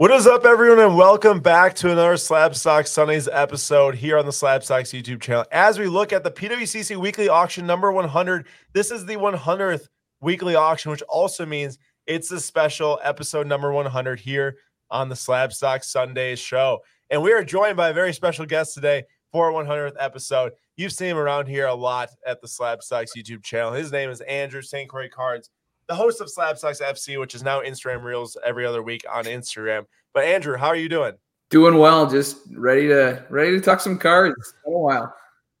What is up, everyone, and welcome back to another Slab Stock Sundays episode here on the SlabStox YouTube channel. As we look at the PWCC weekly auction number 100, this is the 100th weekly auction, which also means it's a special episode number 100 here on the Slab Stock Sundays show. And we are joined by a very special guest today for 100th episode. You've seen him around here a lot at the SlabStox YouTube channel. His name is Andrew St. Croix Cards the host of SlabStox FC, which is now Instagram Reels every other week on Instagram. But Andrew, how are you doing? Doing well, just ready to ready to talk some cards. It's been a while.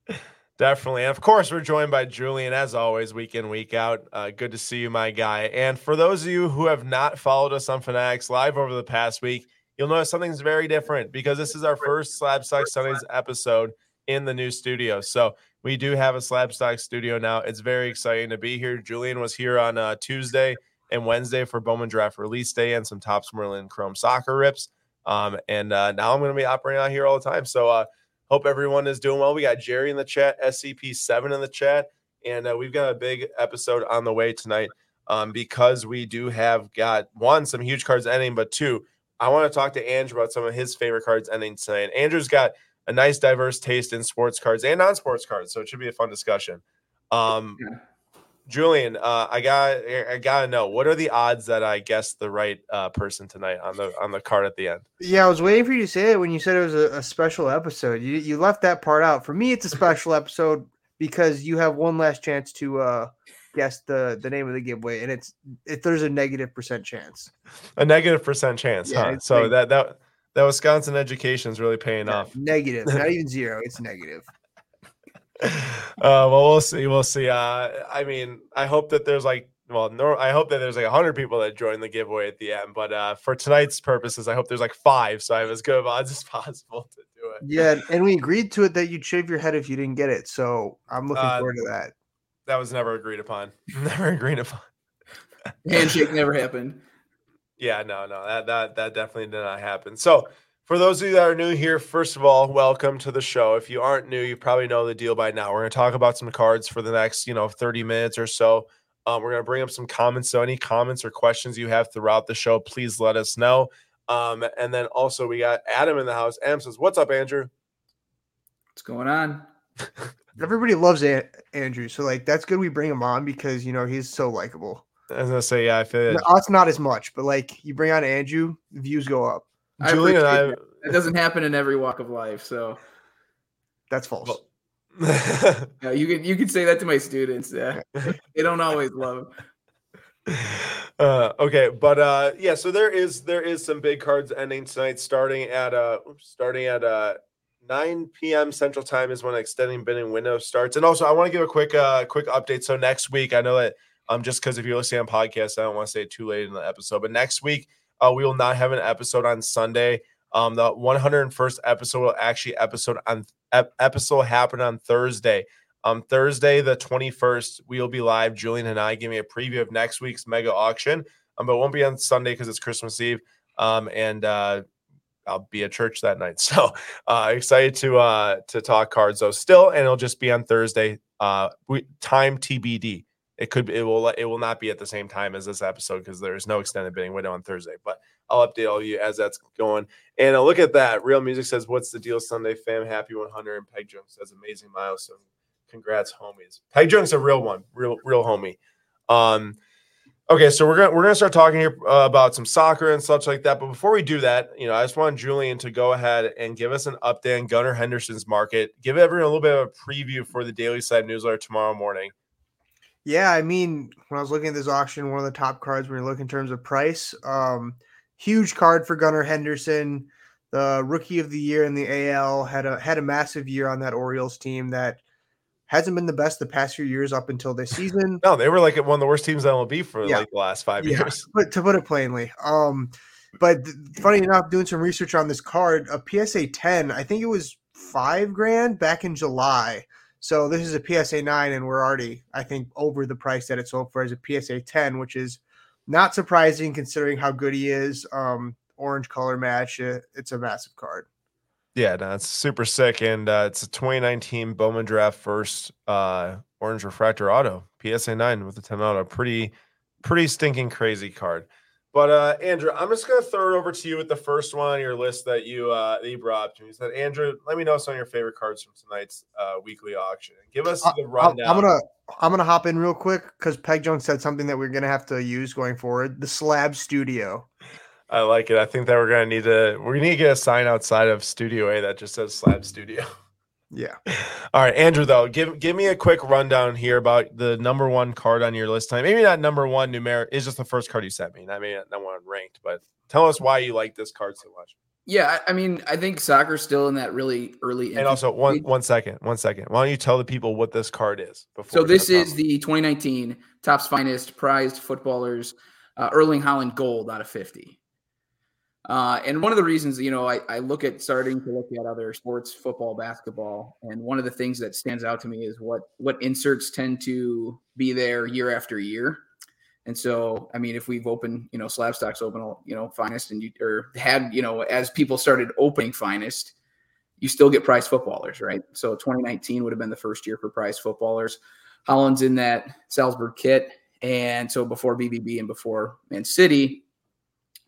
Definitely. And of course, we're joined by Julian, as always, week in, week out. Uh, good to see you, my guy. And for those of you who have not followed us on Fanatics Live over the past week, you'll notice something's very different because this is our first SlabStox Sundays episode in the new studio. So we do have a slab stock studio now. It's very exciting to be here. Julian was here on uh, Tuesday and Wednesday for Bowman Draft release day and some Topps Merlin Chrome soccer rips. Um, and uh, now I'm going to be operating out here all the time. So uh, hope everyone is doing well. We got Jerry in the chat, SCP7 in the chat, and uh, we've got a big episode on the way tonight um, because we do have got one, some huge cards ending, but two, I want to talk to Andrew about some of his favorite cards ending tonight. Andrew's got – a nice diverse taste in sports cards and non-sports cards. So it should be a fun discussion. Um, yeah. Julian, uh, I got I gotta know what are the odds that I guessed the right uh, person tonight on the on the card at the end. Yeah, I was waiting for you to say it when you said it was a, a special episode. You you left that part out. For me, it's a special episode because you have one last chance to uh, guess the the name of the giveaway, and it's if there's a negative percent chance. A negative percent chance, yeah, huh? So that that that Wisconsin education is really paying yeah, off. Negative, not even zero. It's negative. uh, well, we'll see. We'll see. Uh, I mean, I hope that there's like, well, no, I hope that there's like hundred people that join the giveaway at the end. But uh, for tonight's purposes, I hope there's like five, so I have as good of odds as possible to do it. Yeah, and we agreed to it that you'd shave your head if you didn't get it. So I'm looking uh, forward to that. That was never agreed upon. never agreed upon. Handshake never happened. Yeah, no, no, that that that definitely did not happen. So, for those of you that are new here, first of all, welcome to the show. If you aren't new, you probably know the deal by now. We're going to talk about some cards for the next, you know, 30 minutes or so. Um, we're going to bring up some comments. So, any comments or questions you have throughout the show, please let us know. Um, and then also, we got Adam in the house. Adam says, What's up, Andrew? What's going on? Everybody loves a- Andrew. So, like, that's good we bring him on because, you know, he's so likable. I was gonna say, yeah, I feel no, us not as much, but like you bring on Andrew, views go up. Julian and I, it doesn't happen in every walk of life, so that's false. Well, yeah, you can you can say that to my students. Yeah, they don't always love. Uh, okay, but uh, yeah, so there is there is some big cards ending tonight, starting at uh starting at uh 9 p.m. Central Time is when extending bidding window starts. And also, I want to give a quick uh quick update. So next week, I know that um, just because if you're listening on podcast, I don't want to say it too late in the episode. But next week, uh, we will not have an episode on Sunday. Um, the 101st episode will actually episode on ep- episode happen on Thursday. Um, Thursday the 21st, we'll be live. Julian and I giving a preview of next week's mega auction. Um, but it won't be on Sunday because it's Christmas Eve. Um, and uh, I'll be at church that night. So uh, excited to uh to talk cards though still, and it'll just be on Thursday. Uh, we, time TBD it could be it will it will not be at the same time as this episode because there is no extended bidding window on Thursday. But I'll update all of you as that's going. And uh, look at that. Real Music says, "What's the deal, Sunday fam? Happy 100." And Peg Junk says, "Amazing milestone. Congrats, homies." Peg Junk's a real one, real real homie. Um, okay, so we're gonna we're gonna start talking here uh, about some soccer and such like that. But before we do that, you know, I just want Julian to go ahead and give us an update on Gunnar Henderson's market. Give everyone a little bit of a preview for the Daily Slab newsletter tomorrow morning. Yeah, I mean, when I was looking at this auction, one of the top cards when you look in terms of price, um, huge card for Gunnar Henderson, the rookie of the year in the AL, had a had a massive year on that Orioles team that hasn't been the best the past few years up until this season. No, they were like one of the worst teams in MLB for yeah. like the last five yeah, years. But to put it plainly, um, but funny enough, doing some research on this card, a PSA 10, I think it was five grand back in July. So this is a PSA 9, and we're already, I think, over the price that it sold for as a PSA 10, which is not surprising considering how good he is. Um, orange color match, uh, it's a massive card. Yeah, no, it's super sick, and uh, it's a 2019 Bowman Draft first uh, orange refractor auto PSA 9 with the 10 auto. Pretty, pretty stinking crazy card. But uh, Andrew, I'm just gonna throw it over to you with the first one on your list that you uh, that you brought up to me. You said, Andrew, let me know some of your favorite cards from tonight's uh, weekly auction. Give us the rundown. I'm gonna I'm gonna hop in real quick because Peg Junk said something that we're gonna have to use going forward. The Slab Studio. I like it. I think that we're gonna need to we're gonna need to get a sign outside of Studio A that just says Slab Studio. Yeah. All right, Andrew. Though, give give me a quick rundown here about the number one card on your list. Time maybe not number one numeric. Is just the first card you sent me. I mean, not one ranked, but tell us why you like this card so much. Yeah, I mean, I think soccer's still in that really early. And also, one one second, one second. Why don't you tell the people what this card is? Before so this is the 2019 Topps Finest prized footballers uh, Erling Haaland Gold out of 50. Uh, and one of the reasons, you know, I, I look at starting to look at other sports, football, basketball, and one of the things that stands out to me is what what inserts tend to be there year after year. And so, I mean, if we've opened, you know, SlabStox open, you know, finest, and you or had, you know, as people started opening finest, you still get prize footballers, right? So 2019 would have been the first year for prize footballers. Haaland's in that Salzburg kit, and so before BVB and before Man City,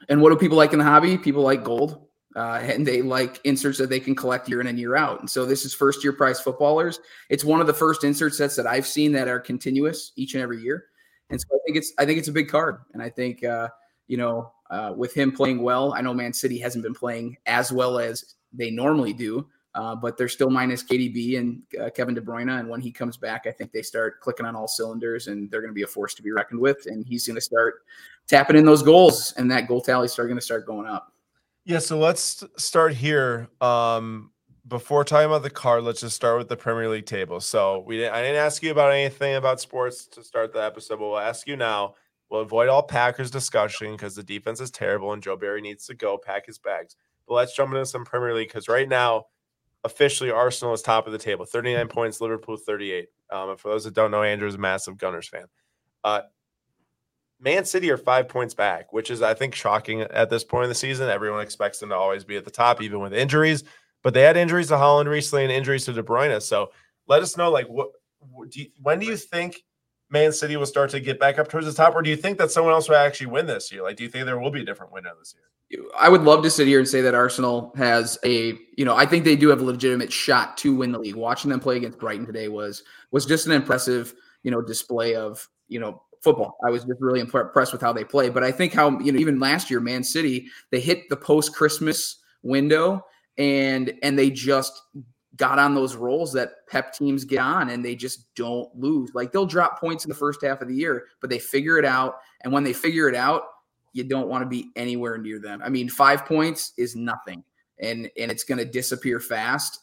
and what do people like in the hobby? People like gold. Uh, and they like inserts that they can collect year in and year out. And so this is first year prize footballers. It's one of the first insert sets that I've seen that are continuous each and every year. And so I think it's I think it's a big card. And I think uh, you know uh, with him playing well, I know Man City hasn't been playing as well as they normally do. Uh, but they're still minus KDB and uh, Kevin De Bruyne. And when he comes back, I think they start clicking on all cylinders and they're going to be a force to be reckoned with. And he's going to start tapping in those goals, and that goal tally is going to start going up. Yeah. So let's start here. Um, before talking about the card, let's just start with the Premier League table. So we didn't, I didn't ask you about anything about sports to start the episode, but we'll ask you now. We'll avoid all Packers discussion because the defense is terrible and Joe Barry needs to go pack his bags. But let's jump into some Premier League because right now officially Arsenal is top of the table, 39 points, Liverpool 38. Um, and for those that don't know, Andrew is a massive Gunners fan. Uh, Man City are five points back, which is, I think, shocking at this point in the season. Everyone expects them to always be at the top, even with injuries. But they had injuries to Haaland recently and injuries to De Bruyne. So let us know, like, what do you, when do you think Man City will start to get back up towards the top, or do you think that someone else will actually win this year? Like, do you think there will be a different winner this year? I would love to sit here and say that Arsenal has a, you know, I think they do have a legitimate shot to win the league. Watching them play against Brighton today was was just an impressive, you know, display of, you know, football. I was just really impressed with how they play. But I think how, you know, even last year, Man City, they hit the post Christmas window and and they just got on those rolls that pep teams get on and they just don't lose. Like they'll drop points in the first half of the year, but they figure it out. And when they figure it out, you don't want to be anywhere near them. I mean, five points is nothing. And and it's going to disappear fast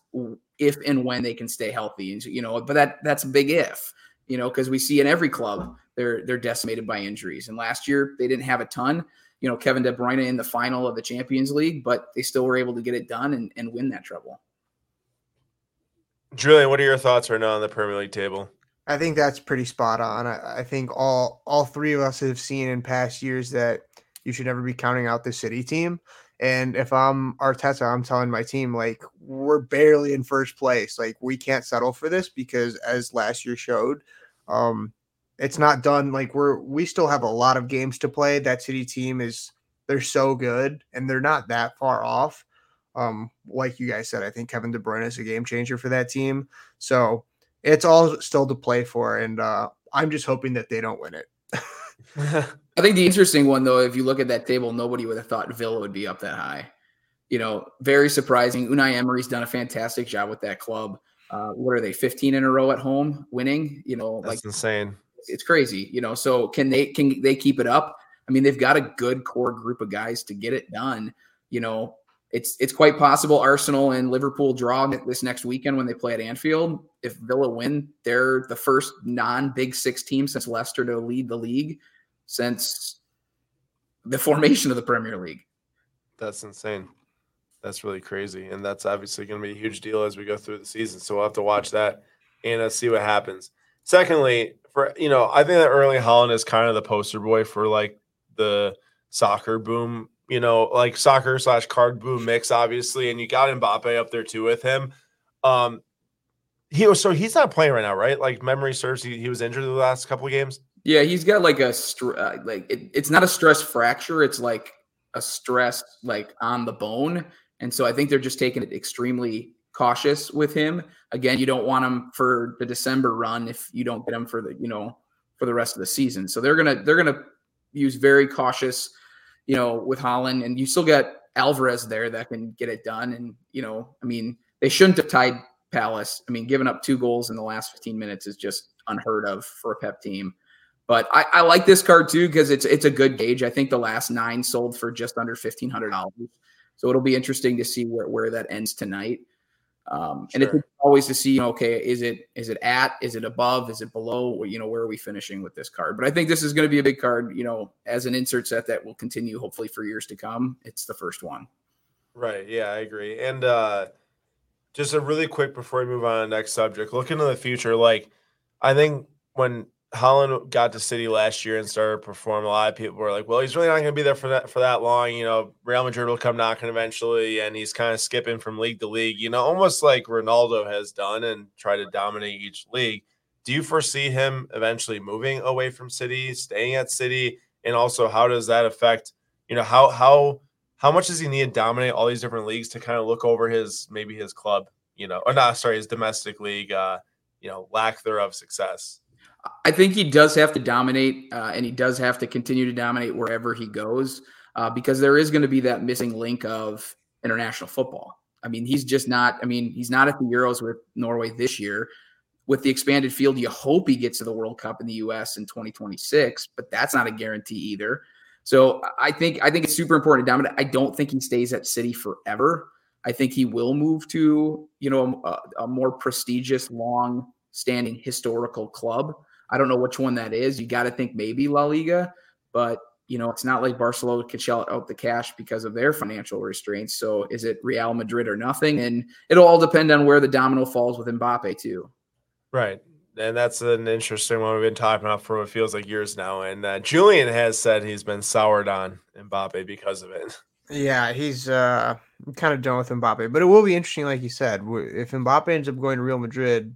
if and when they can stay healthy. And you know, but that that's a big if, you know, because we see in every club they're they're decimated by injuries. And last year they didn't have a ton. You know, Kevin De Bruyne in the final of the Champions League, but they still were able to get it done and, and win that treble. Julian, what are your thoughts right now on the Premier League table? I think that's pretty spot on. I, I, think all all three of us have seen in past years that you should never be counting out the City team. And if I'm Arteta, I'm telling my team like we're barely in first place. Like we can't settle for this because as last year showed, um, it's not done. Like we're we still have a lot of games to play. That City team is they're so good and they're not that far off. Um, like you guys said, I think Kevin De Bruyne is a game changer for that team. So it's all still to play for, and uh, I'm just hoping that they don't win it. I think the interesting one, though, if you look at that table, nobody would have thought Villa would be up that high. You know, very surprising. Unai Emery's done a fantastic job with that club. Uh, what are they, 15 in a row at home winning? You know, That's like insane. It's crazy. You know, so can they can they keep it up? I mean, they've got a good core group of guys to get it done. You know, it's it's quite possible Arsenal and Liverpool draw this next weekend when they play at Anfield. If Villa win, they're the first non-Big Six team since Leicester to lead the league since the formation of the Premier League. That's insane. That's really crazy, and that's obviously going to be a huge deal as we go through the season. So we'll have to watch that and uh, see what happens. Secondly, for you know, I think that Erling Haaland is kind of the poster boy for like the soccer boom you know, like soccer slash card boom mix, obviously, and you got Mbappe up there too with him. Um, he was so he's not playing right now, right? Like memory serves, he, he was injured the last couple of games. Yeah, he's got like a str- uh, like it, it's not a stress fracture. It's like a stress like on the bone, and so I think they're just taking it extremely cautious with him. Again, you don't want him for the December run if you don't get him for the you know for the rest of the season. So they're gonna they're gonna use very cautious, you know, with Haaland, and you still got Alvarez there that can get it done. And you know, I mean, they shouldn't have tied Palace. I mean, giving up two goals in the last 15 minutes is just unheard of for a Pep team. But I, I like this card too because it's it's a good gauge. I think the last nine sold for just under fifteen hundred dollars, so it'll be interesting to see where, where that ends tonight. Um, sure. And it's always to see, okay, is it is it at, is it above, is it below? You know, where are we finishing with this card? But I think this is going to be a big card. You know, as an insert set that will continue hopefully for years to come. It's the first one. Right. Yeah, I agree. And uh, just a really quick before we move on to the next subject, looking to the future, like I think when Haaland got to City last year and started to perform. A lot of people were like, "Well, he's really not going to be there for that for that long." You know, Real Madrid will come knocking eventually, and he's kind of skipping from league to league. You know, almost like Ronaldo has done and try to dominate each league. Do you foresee him eventually moving away from City, staying at City, and also how does that affect? You know, how how how much does he need to dominate all these different leagues to kind of look over his maybe his club? You know, or not sorry, his domestic league. Uh, you know, lack thereof success. I think he does have to dominate, uh, and he does have to continue to dominate wherever he goes, uh, because there is going to be that missing link of international football. I mean, he's just not. I mean, he's not at the Euros with Norway this year. With the expanded field, you hope he gets to the World Cup in the U.S. in 2026, but that's not a guarantee either. So I think I think it's super important to dominate. I don't think he stays at City forever. I think he will move to you know a, a more prestigious, long-standing historical club. I don't know which one that is. You got to think maybe La Liga, but you know, it's not like Barcelona could shell out the cash because of their financial restraints. So is it Real Madrid or nothing? And it'll all depend on where the domino falls with Mbappe too. Right. And that's an interesting one we've been talking about for what feels like years now. And uh, Julian has said he's been soured on Mbappe because of it. Yeah, he's uh, kind of done with Mbappe, but it will be interesting, like you said, if Mbappe ends up going to Real Madrid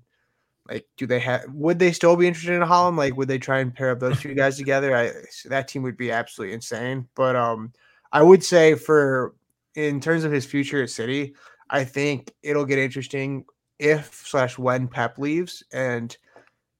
like, do they have? Would they still be interested in Haaland? Like, would they try and pair up those two guys together? I that team would be absolutely insane. But um, I would say for in terms of his future at City, I think it'll get interesting if slash when Pep leaves and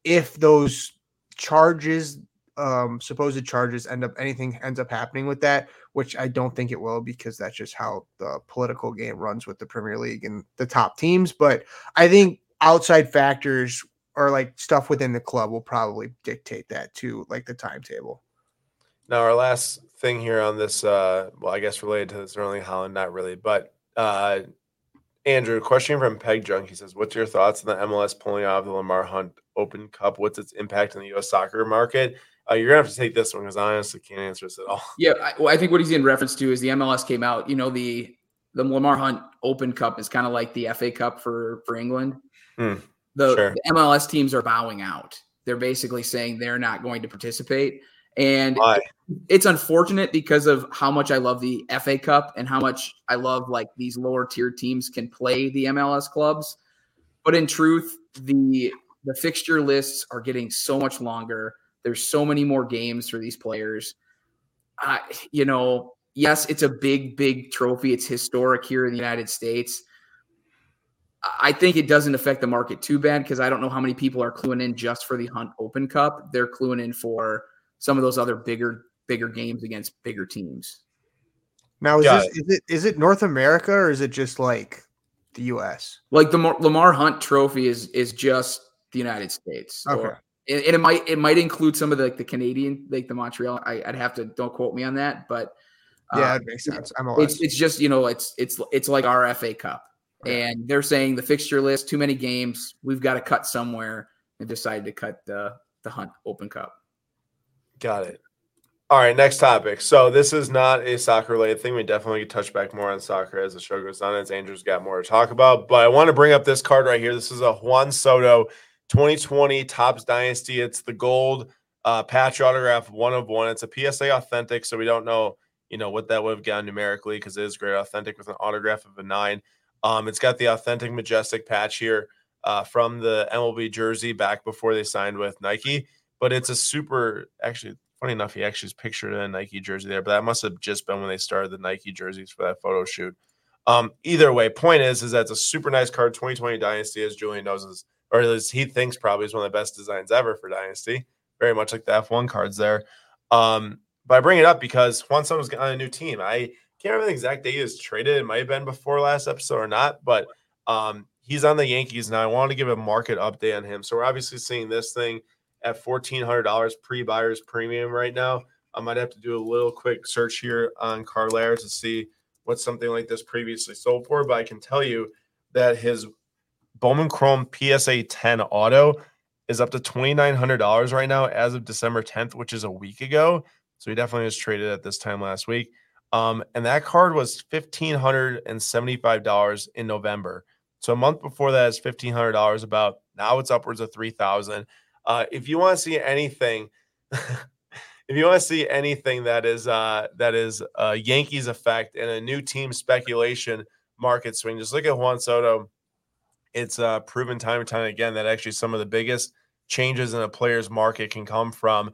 if those charges, um, supposed charges, end up anything ends up happening with that, which I don't think it will because that's just how the political game runs with the Premier League and the top teams. But I think outside factors or like stuff within the club will probably dictate that too, like the timetable. Now, our last thing here on this, uh, well, I guess related to this Erling Haaland, not really, but uh, Andrew, question from Peg Junk. He says, "What's your thoughts on the MLS pulling out of the Lamar Hunt Open Cup? What's its impact on the U.S. soccer market?" Uh, you're gonna have to take this one because I honestly can't answer this at all. Yeah, I, well, I think what he's in reference to is the MLS came out. You know, the the Lamar Hunt Open Cup is kind of like the FA Cup for for England. Mm, the, sure. the, MLS teams are bowing out. They're basically saying they're not going to participate. And Why? it's unfortunate because of how much I love the FA Cup and how much I love like these lower tier teams can play the MLS clubs. But in truth, the the fixture lists are getting so much longer. There's so many more games for these players. Uh, you know, yes, it's a big, big trophy. It's historic here in the United States. I think it doesn't affect the market too bad because I don't know how many people are cluing in just for the Hunt Open Cup. They're cluing in for some of those other bigger bigger games against bigger teams. Now is this, is it is it North America or is it just like the U.S. Like the Lamar Hunt Trophy is is just the United States. Okay. Or, and it might it might include some of the, like the Canadian like the Montreal. I, would have to don't quote me on that, but yeah, uh, it makes sense. I'm it's it's just you know it's it's it's like our FA Cup and they're saying the fixture list too many games we've got to cut somewhere and decided to cut the the hunt open cup. Got it. All right next topic. So this is not a soccer related thing. We definitely touch back more on soccer as the show goes on as andrew's got more to talk about. But i want to bring up this card right here. This is a juan soto 2020 Topps dynasty. It's the gold uh, patch autograph one of one. It's a psa authentic so we don't know you know what that would have gotten numerically because it is great authentic with an autograph of a nine um, it's got the authentic majestic patch here uh, from the MLB jersey back before they signed with Nike. but it's a super actually funny enough, he actually is pictured in a Nike jersey there, but that must have just been when they started the Nike jerseys for that photo shoot. Um, either way, point is, is that's a super nice card. 2020 Dynasty, as Julian knows, is or at least he thinks probably is one of the best designs ever for Dynasty. Very much like the F1 cards there. Um, but I bring it up because Juan Soto's on a new team. I can't remember the exact day he was traded. It might have been before last episode or not, but um, he's on the Yankees now. I want to give a market update on him. So we're obviously seeing this thing at fourteen hundred dollars pre-buyers premium right now. I might have to do a little quick search here on Card Ladder to see what something like this previously sold for, but I can tell you that his Bowman Chrome PSA 10 auto is up to $2,900 right now as of December 10th, which is a week ago. So he definitely was traded at this time last week. Um, and that card was $1,575 in November. So a month before that is $1,500 about. Now it's upwards of 3000 uh, If you want to see anything, if you want to see anything that is uh, that is Yankees effect and a new team speculation market swing, just look at Juan Soto. It's uh, proven time and time again that actually some of the biggest changes in a player's market can come from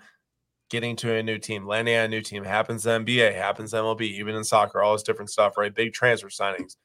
getting to a new team, landing on a new team. Happens to NBA, happens to MLB, even in soccer, all this different stuff, right? Big transfer signings.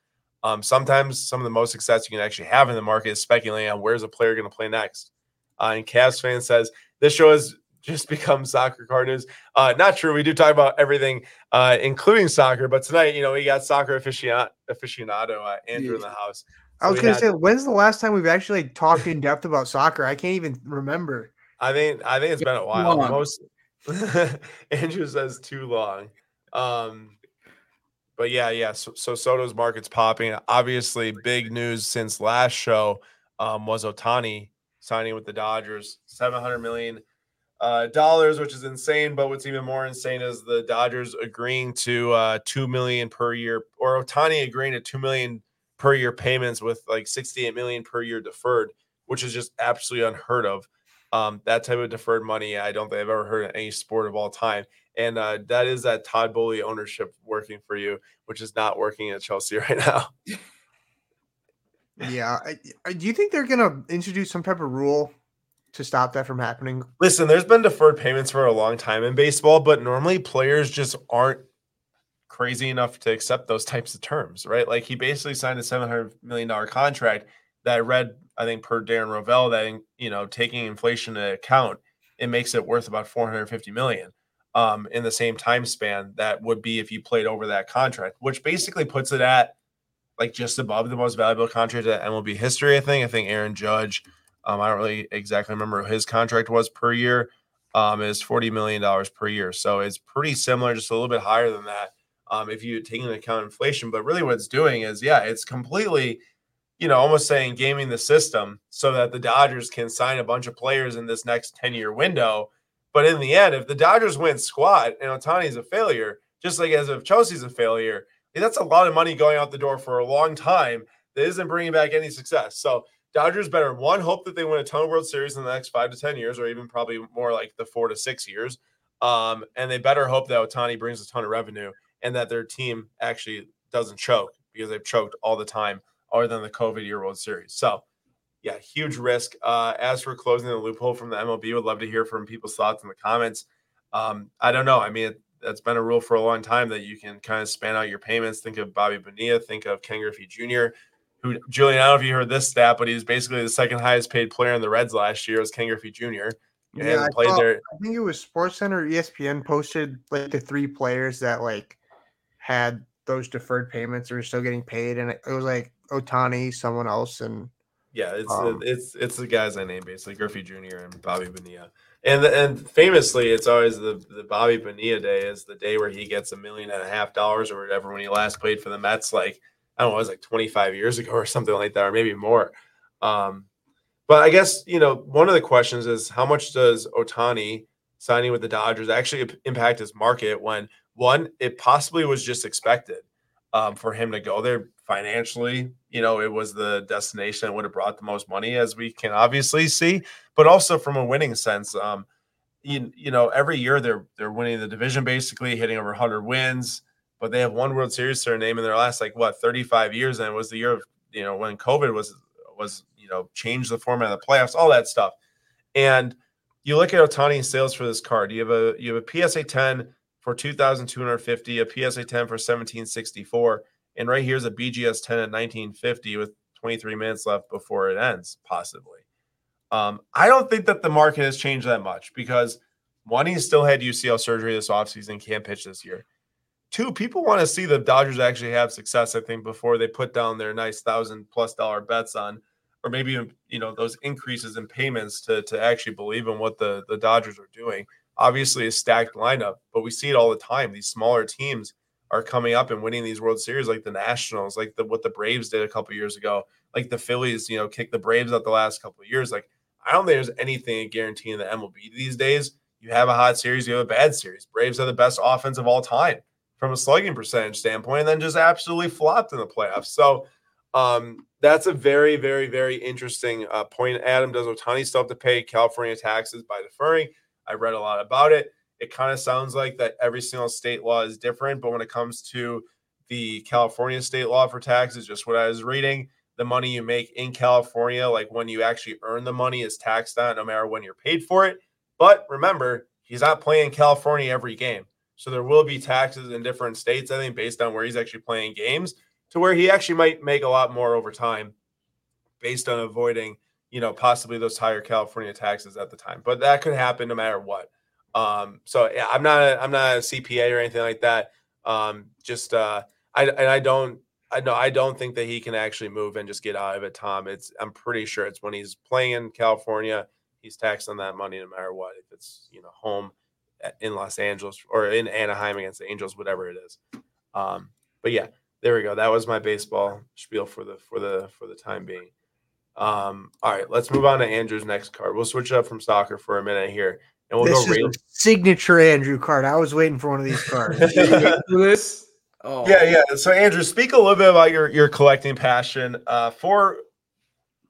Um, sometimes some of the most success you can actually have in the market is speculating on where's a player going to play next. Uh, and Cavs fan says this show has just become soccer card news. Uh, not true. We do talk about everything, uh, including soccer. But tonight, you know, we got soccer aficionado, aficionado uh, Andrew in the house. So I was going to say, when's the last time we've actually talked in depth about soccer? I can't even remember. I think I think it's been a while. Most Andrew says too long. Um, but yeah, yeah. So, so, Soto's market's popping. Obviously, big news since last show um, was Ohtani signing with the Dodgers, seven hundred million uh, dollars, which is insane. But what's even more insane is the Dodgers agreeing to uh, two million per year, or Ohtani agreeing to two million per year payments with like sixty-eight million per year deferred, which is just absolutely unheard of. Um, that type of deferred money, I don't think I've ever heard in any sport of all time. And uh, that is that Todd Boehly ownership working for you, which is not working at Chelsea right now. yeah. I, do you think they're going to introduce some type of rule to stop that from happening? Listen, there's been deferred payments for a long time in baseball, but normally players just aren't crazy enough to accept those types of terms, right? Like he basically signed a $700 million contract that I read, I think per Darren Rovell, that you know, taking inflation into account, it makes it worth about 450 million um, in the same time span that would be if you played over that contract, which basically puts it at like just above the most valuable contract in MLB history. I think. I think Aaron Judge, um, I don't really exactly remember what his contract was per year, um, is forty million dollars per year. So it's pretty similar, just a little bit higher than that. Um, if you take into account inflation, but really what it's doing is, yeah, it's completely you know, almost saying gaming the system so that the Dodgers can sign a bunch of players in this next 10 year window. But in the end, if the Dodgers win squat and Ohtani's a failure, just like as if Chelsea's a failure, that's a lot of money going out the door for a long time that isn't bringing back any success. So Dodgers better one hope that they win a ton of World Series in the next five to ten years, or even probably more like the four to six years. Um, and they better hope that Ohtani brings a ton of revenue and that their team actually doesn't choke because they've choked all the time other than the COVID year World Series. So, yeah, huge risk. Uh, as for closing the loophole from the MLB, would love to hear from people's thoughts in the comments. Um, I don't know. I mean, it, that's been a rule for a long time that you can kind of span out your payments. Think of Bobby Bonilla, think of Ken Griffey Jr., who Julian, I don't know if you heard this stat, but he was basically the second highest paid player in the Reds last year was Ken Griffey Jr. Yeah, I, played there. I think it was Sports Center ESPN posted like the three players that like had those deferred payments are still getting paid, and it was like Ohtani, someone else, and yeah, it's um, it's it's the guys I named basically Griffey Jr. and Bobby Bonilla. And and famously, it's always the the Bobby Bonilla day is the day where he gets a million and a half dollars or whatever when he last played for the Mets. Like I don't know, it was like 25 years ago or something like that, or maybe more. Um, but I guess you know one of the questions is how much does Ohtani signing with the Dodgers actually impact his market when one it possibly was just expected um, for him to go there financially. You know, it was the destination that would have brought the most money, as we can obviously see, but also from a winning sense. Um, you, you know, every year they're they're winning the division basically, hitting over 100 wins, but they have one World Series to their name in their last like what 35 years, and it was the year of you know when COVID was was you know changed the format of the playoffs, all that stuff, and you look at Ohtani's sales for this card. You have a you have a PSA 10 for 2,250, a PSA 10 for 1764, and right here's a BGS 10 at 1950 with 23 minutes left before it ends, possibly. Um, I don't think that the market has changed that much because one, he still had UCL surgery this offseason, can't pitch this year. Two, people want to see the Dodgers actually have success, I think, before they put down their nice thousand plus dollar bets on, or maybe you know, those increases in payments to to actually believe in what the, the Dodgers are doing. Obviously, a stacked lineup, but we see it all the time. These smaller teams are coming up and winning these World Series, like the Nationals, like the what the Braves did a couple years ago, like the Phillies, you know, kicked the Braves out the last couple of years. Like I don't think there's anything guaranteeing the MLB these days. You have a hot series, you have a bad series. Braves are the best offense of all time from a slugging percentage standpoint, and then just absolutely flopped in the playoffs. So um, that's a very, very, very interesting uh, point. Adam does Ohtani still have to pay California taxes by deferring? I read a lot about it. It kind of sounds like that every single state law is different, but when it comes to the California state law for taxes, just what I was reading, the money you make in California, like when you actually earn the money, is taxed on no matter when you're paid for it. But remember, he's not playing California every game. So there will be taxes in different states, I think, based on where he's actually playing games, to where he actually might make a lot more over time based on avoiding, you know, possibly those higher California taxes at the time. But that could happen no matter what. Um, so yeah, I'm not a, I'm not a CPA or anything like that. Um, just uh, I and I don't I know I don't think that he can actually move and just get out of it, Tom. It's I'm pretty sure it's when he's playing in California, he's taxed on that money no matter what. If it's you know home in Los Angeles or in Anaheim against the Angels, whatever it is. Um, but yeah, there we go. That was my baseball spiel for the for the for the time being. Um, all right, let's move on to Andrew's next card. We'll switch up from soccer for a minute here, and we'll this go. Is signature Andrew card. I was waiting for one of these cards. this Oh. Yeah, yeah. So Andrew, speak a little bit about your your collecting passion uh, for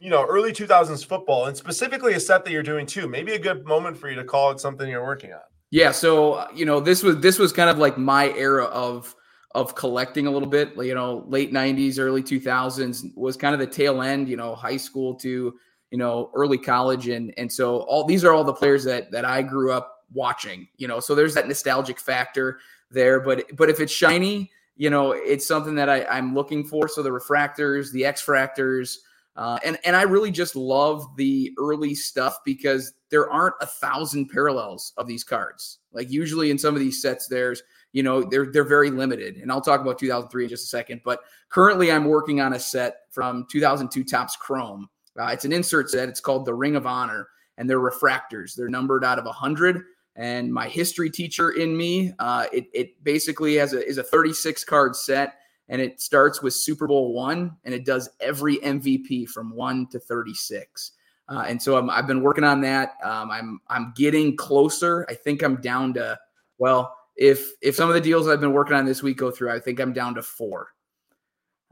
you know early 2000s football and specifically a set that you're doing too. Maybe a good moment for you to call it something you're working on. Yeah, so you know this was this was kind of like my era of of collecting a little bit. You know, late 90s, early 2000s was kind of the tail end. You know, high school to you know early college, and and so all these are all the players that that I grew up watching. You know, so there's that nostalgic factor there. But but if it's shiny you know, it's something that I, I'm looking for. So the refractors, the X fractors, uh, and and I really just love the early stuff because there aren't a thousand parallels of these cards. Like usually in some of these sets, there's you know they're they're very limited, and I'll talk about 2003 in just a second. But currently, I'm working on a set from 2002 Topps Chrome. Uh, it's an insert set. It's called the Ring of Honor, and they're refractors. They're numbered out of 100 and my history teacher in me. Uh, it, it basically has a, is a 36 card set, and it starts with Super Bowl one, and it does every MVP from one to 36. Uh, and so i have been working on that. Um, I'm I'm getting closer. I think I'm down to well, if if some of the deals I've been working on this week go through, I think I'm down to four.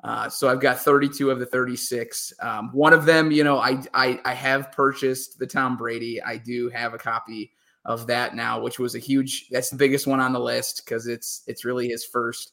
Uh, so I've got 32 of the 36. Um, one of them, you know, I, I I have purchased the Tom Brady. I do have a copy of that now, which was a huge. That's the biggest one on the list because it's it's really his first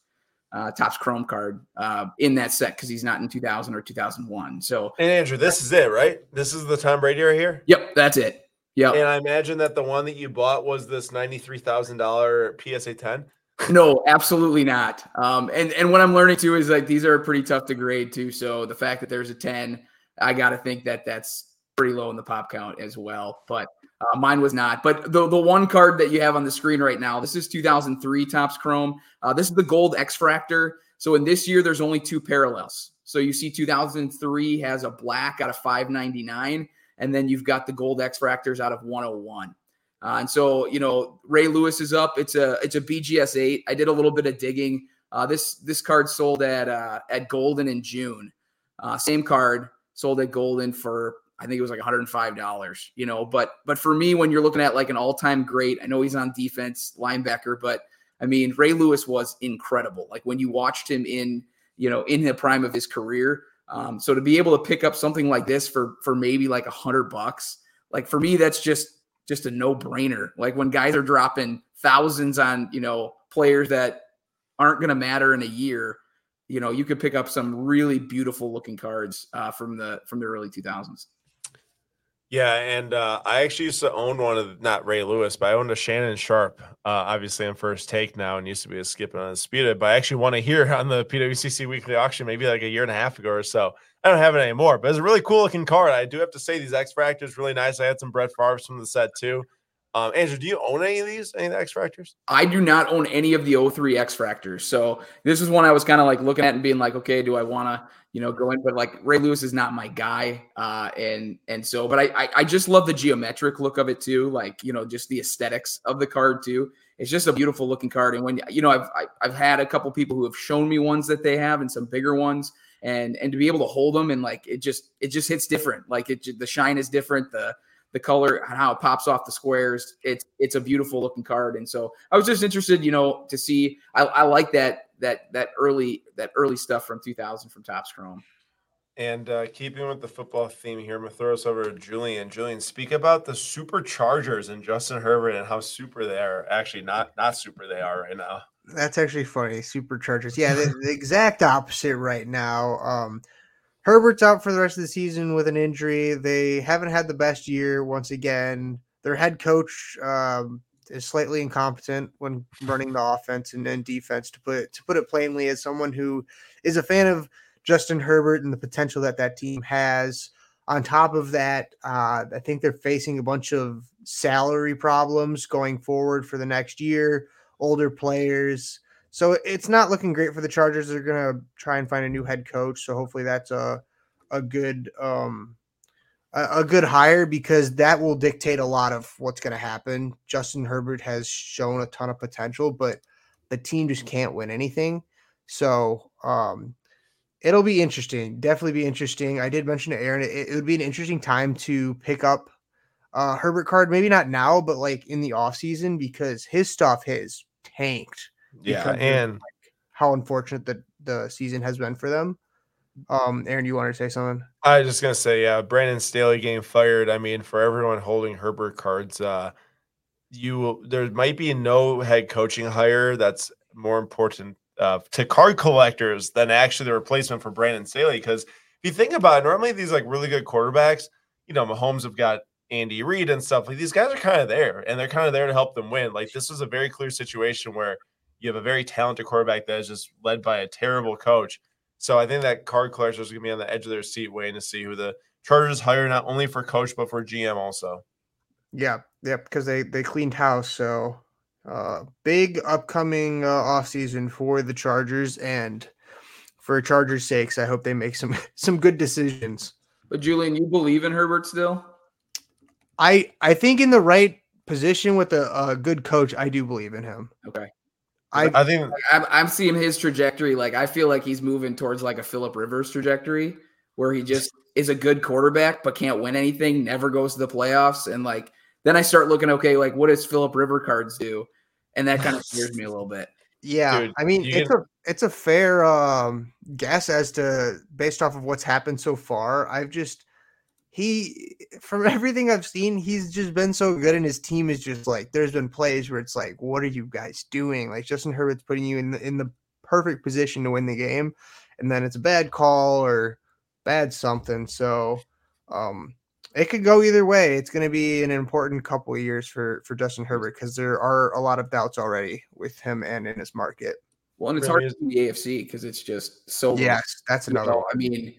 uh, Topps Chrome card uh, in that set because he's not in 2000 or 2001. So, and Andrew, this is it, right? This is the Tom Brady right here. Yep, that's it. Yep. And I imagine that the one that you bought was this ninety-three thousand dollar PSA ten. No, absolutely not. Um, and and what I'm learning too is like these are pretty tough to grade too. So the fact that there's a ten, I got to think that that's pretty low in the pop count as well. But uh, mine was not. But the, the one card that you have on the screen right now, this is 2003 Topps Chrome. Uh, this is the gold X Fractor. So in this year, there's only two parallels. So you see 2003 has a black out of 599, and then you've got the gold X Fractors out of 101. Uh, and so, you know, Ray Lewis is up. It's a it's a BGS eight. I did a little bit of digging. Uh, this this card sold at uh, at Goldin in June. Uh, same card sold at Goldin for I think it was like $105, you know, but but for me when you're looking at like an all-time great, I know he's on defense, linebacker, but I mean, Ray Lewis was incredible. Like when you watched him in, you know, in the prime of his career, um, so to be able to pick up something like this for for maybe like a hundred bucks, like for me, that's just just a no brainer. Like when guys are dropping thousands on you know players that aren't going to matter in a year, you know, you could pick up some really beautiful looking cards uh, from the from the early 2000s. Yeah, and uh, I actually used to own one of not Ray Lewis, but I owned a Shannon Sharpe. Uh, obviously, on first take now, and used to be a skip and undisputed. But I actually won it here on the PWCC weekly auction, maybe like a year and a half ago or so. I don't have it anymore, but it's a really cool looking card. I do have to say these X Fractors really nice. I had some Brett Favre's from the set too. Um, Andrew, do you own any of these? Any of the X Fractors? I do not own any of the 03 X Fractors. So this is one I was kind of like looking at and being like, okay, do I want to, you know, go in? But like Ray Lewis is not my guy. Uh, and and so, but I, I I just love the geometric look of it too. Like, you know, just the aesthetics of the card too. It's just a beautiful looking card. And when you know, I've I, have i have had a couple people who have shown me ones that they have and some bigger ones. And and to be able to hold them and like it just it just hits different. Like it the shine is different. The the color and how it pops off the squares. It's it's a beautiful looking card, and so I was just interested, you know, to see. I, I like that that that early that early stuff from 2000 from Topps Chrome. And uh, keeping with the football theme here, I'm gonna throw us over to Julian. Julian, speak about the superchargers and Justin Herbert and how super they are. Actually, not not super they are right now. That's actually funny. Superchargers, yeah, the, the exact opposite right now. Um, Herbert's out for the rest of the season with an injury. They haven't had the best year once again. Their head coach um, is slightly incompetent when running the offense and, and defense. To put to put it plainly, as someone who is a fan of Justin Herbert and the potential that that team has. On top of that, uh, I think they're facing a bunch of salary problems going forward for the next year. Older players, so it's not looking great for the Chargers. They're gonna try and find a new head coach. So hopefully that's a a good um a, a good hire because that will dictate a lot of what's gonna happen. Justin Herbert has shown a ton of potential, but the team just can't win anything. So um it'll be interesting. Definitely be interesting. I did mention to Aaron, it, it would be an interesting time to pick up uh Herbert card, maybe not now, but like in the off season because his stuff has tanked yeah, and like how unfortunate that the season has been for them. Um, Aaron, you want to say something? I was just gonna say, yeah, Brandon Staley getting fired. I mean, for everyone holding Herbert cards, uh, you there might be no head coaching hire that's more important uh, to card collectors than actually the replacement for Brandon Staley. Because if you think about it, normally these like really good quarterbacks, you know, Mahomes have got Andy Reid and stuff. Like these guys are kind of there, and they're kind of there to help them win. Like this was a very clear situation where you have a very talented quarterback that is just led by a terrible coach. So I think that card collectors are going to be on the edge of their seat waiting to see who the Chargers hire not only for coach but for GM also. Yeah, yeah, because they they cleaned house. So uh big upcoming uh, off season for the Chargers and for Chargers' sakes, I hope they make some some good decisions. But Julian, you believe in Herbert still? I I think in the right position with a, a good coach, I do believe in him. Okay. I, I think I'm, I'm seeing his trajectory. Like I feel like he's moving towards like a Philip Rivers trajectory, where he just is a good quarterback but can't win anything, never goes to the playoffs, and like then I start looking, okay, like what does Philip River cards do? And that kind of scares me a little bit. Yeah, Dude, I mean it's can... a it's a fair um, guess as to based off of what's happened so far. I've just he from everything I've seen, he's just been so good, and his team is just like there's been plays where it's like, what are you guys doing? Like Justin Herbert's putting you in the in the perfect position to win the game, and then it's a bad call or bad something. So um it could go either way. It's going to be an important couple of years for for Justin Herbert because there are a lot of doubts already with him and in his market. Well, and it's really hard in the AFC because it's just so. Yes, that's another. You know, I mean,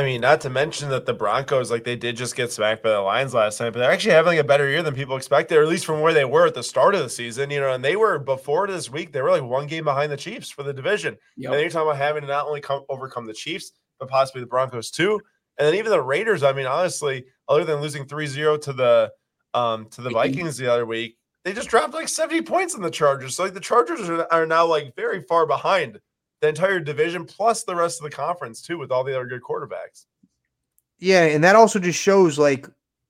I mean, not to mention that the Broncos, like they did just get smacked by the Lions last night, but they're actually having a better year than people expected, or at least from where they were at the start of the season. You know, and they were before this week, they were like one game behind the Chiefs for the division. Yep. And you're talking about having to not only come overcome the Chiefs, but possibly the Broncos too. And then even the Raiders, I mean, honestly, other than losing 3-0 to the um to the Vikings the other week, they just dropped like 70 points in the Chargers. So like the Chargers are, are now like very far behind the entire division plus the rest of the conference too, with all the other good quarterbacks. Yeah, and that also just shows like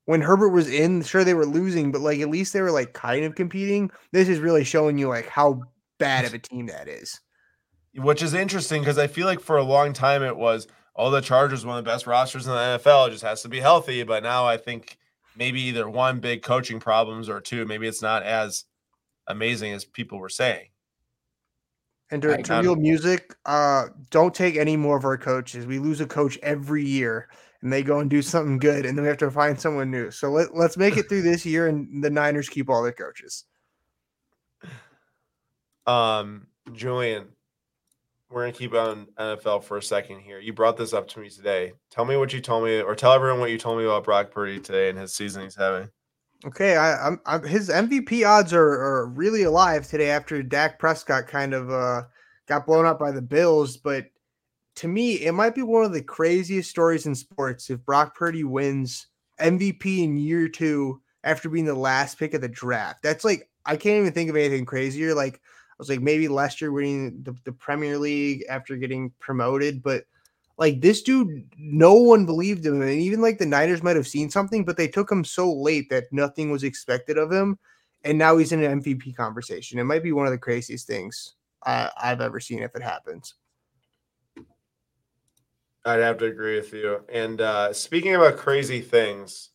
when Herbert was in, sure they were losing, but like at least they were like kind of competing. This is really showing you like how bad of a team that is. Which is interesting because I feel like for a long time it was all oh, the Chargers one of the best rosters in the NFL. It just has to be healthy. But now I think maybe either one big coaching problems or two, maybe it's not as amazing as people were saying. And to, to real music, uh, don't take any more of our coaches. We lose a coach every year, and they go and do something good, and then we have to find someone new. So let, let's make it through this year, and the Niners keep all their coaches. Um, Julian, we're gonna keep on NFL for a second here. You brought this up to me today. Tell me what you told me, or tell everyone what you told me about Brock Purdy today and his season he's having. Okay, I, I'm, I'm his MVP odds are, are really alive today after Dak Prescott kind of uh, got blown up by the Bills. But to me, it might be one of the craziest stories in sports if Brock Purdy wins MVP in year two after being the last pick of the draft. That's like I can't even think of anything crazier. Like I was like maybe Leicester winning the, the Premier League after getting promoted, but like this dude, no one believed him. And even like the Niners might have seen something, but they took him so late that nothing was expected of him. And now he's in an MVP conversation. It might be one of the craziest things I, I've ever seen if it happens. I'd have to agree with you. And uh, speaking about crazy things,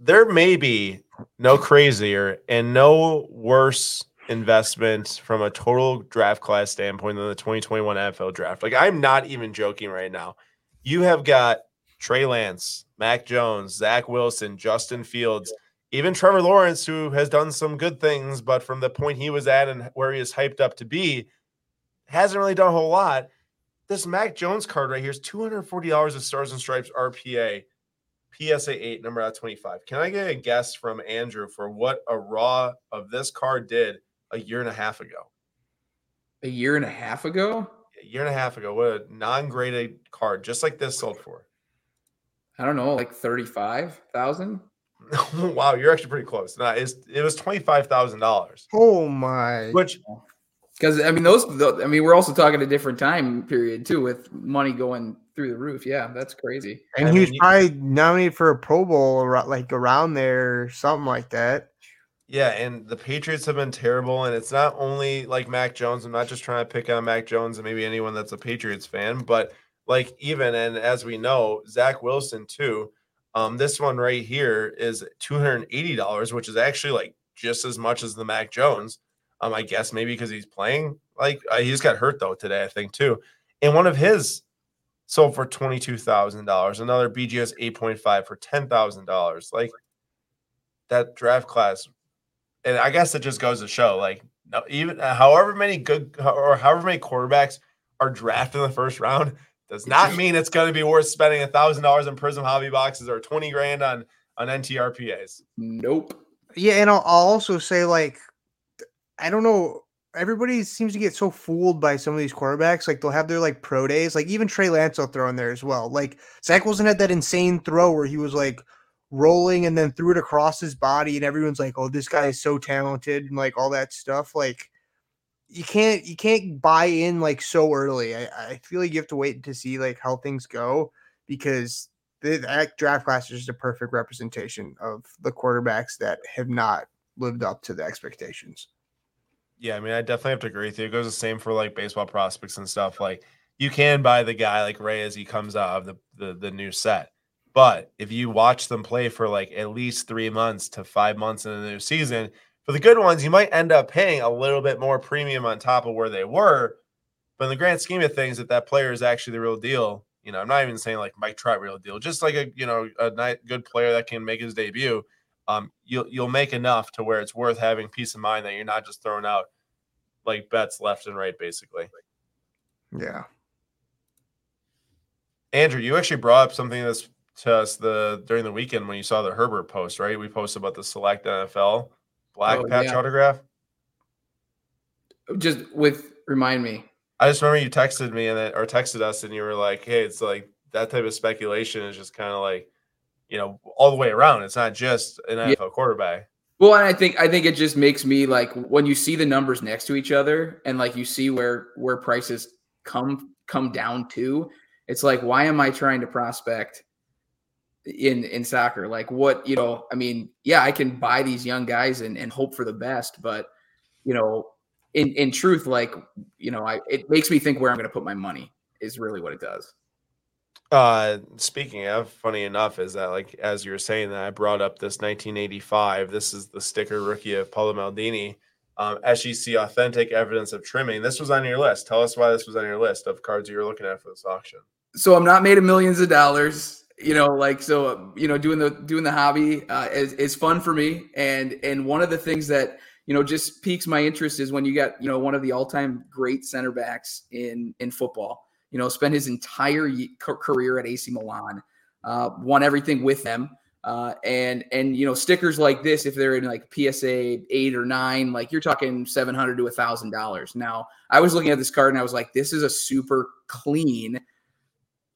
there may be no crazier and no worse investment from a total draft class standpoint than the 2021 NFL draft. Like I'm not even joking right now. You have got Trey Lance, Mac Jones, Zach Wilson, Justin Fields, even Trevor Lawrence, who has done some good things, but from the point he was at and where he is hyped up to be, hasn't really done a whole lot. This Mac Jones card right here is $240 of Stars and Stripes RPA, PSA 8, number out 25. Can I get a guess from Andrew for what a raw of this card did a year and a half ago. A year and a half ago? A year and a half ago. What a non-graded card, just like this sold for. I don't know, like thirty-five thousand. wow, you're actually pretty close. No, it's, it was twenty-five thousand dollars. Oh my! Which, because I mean, those. I mean, we're also talking a different time period too, with money going through the roof. Yeah, that's crazy. And I he mean, was probably nominated for a Pro Bowl, like around there, something like that. Yeah, and the Patriots have been terrible, and it's not only like Mac Jones. I'm not just trying to pick on Mac Jones and maybe anyone that's a Patriots fan, but like even and as we know, Zach Wilson too. Um, this one right here is two hundred and eighty dollars, which is actually like just as much as the Mac Jones. Um, I guess maybe because he's playing. Like uh, he just got hurt though today, I think too. And one of his sold for twenty two thousand dollars. Another BGS eight point five for ten thousand dollars. Like that draft class and I guess it just goes to show, like, no, even uh, however many good or however many quarterbacks are drafted in the first round does not mean it's going to be worth spending a thousand dollars in Prism hobby boxes or twenty grand on on NTRPAs. Nope. Yeah, and I'll, I'll also say like, I don't know. Everybody seems to get so fooled by some of these quarterbacks. Like they'll have their like pro days. Like even Trey Lance will throw in there as well. Like Zach Wilson had that insane throw where he was like rolling and then threw it across his body and everyone's like oh this guy is so talented and like all that stuff like you can't you can't buy in like so early. I, I feel like you have to wait to see like how things go because the, that draft class is just a perfect representation of the quarterbacks that have not lived up to the expectations. Yeah i mean i definitely have to agree with you. It goes the same for like baseball prospects and stuff. Like you can buy the guy like ray as he comes out of the the, the new set but if you watch them play for like at least three months to five months in the new season, for the good ones, you might end up paying a little bit more premium on top of where they were. But in the grand scheme of things, that that player is actually the real deal. You know, I'm not even saying like Mike Trout real deal, just like a you know a nice, good player that can make his debut. Um, you'll you'll make enough to where it's worth having peace of mind that you're not just throwing out like bets left and right, basically. Yeah. Andrew, you actually brought up something that's to us the during the weekend when you saw the Herbert post, right? We posted about the select NFL black oh, patch yeah. autograph. Just with remind me. I just remember you texted me and then or texted us and you were like, "Hey, it's like that type of speculation is just kind of like, you know, all the way around. It's not just an NFL yeah. quarterback." Well, and I think I think it just makes me like when you see the numbers next to each other and like you see where where prices come come down to, it's like why am I trying to prospect in in soccer like what you know i mean yeah i can buy these young guys and, and hope for the best but you know in in truth like you know i it makes me think where i'm going to put my money is really what it does uh speaking of funny enough is that like as you were saying that i brought up this 1985 this is the sticker rookie of Paolo Maldini um, SGC authentic evidence of trimming. This was on your list. Tell us why this was on your list of cards you were looking at for this auction. so I'm not made of millions of dollars. You know, like so. You know, doing the doing the hobby uh, is is fun for me, and and one of the things that you know just piques my interest is when you got you know one of the all time great center backs in in football. You know, spent his entire career at AC Milan, uh, won everything with them. Uh, and and you know stickers like this, if they're in like PSA eight or nine, like you're talking seven hundred to a thousand dollars. Now, I was looking at this card and I was like, this is a super clean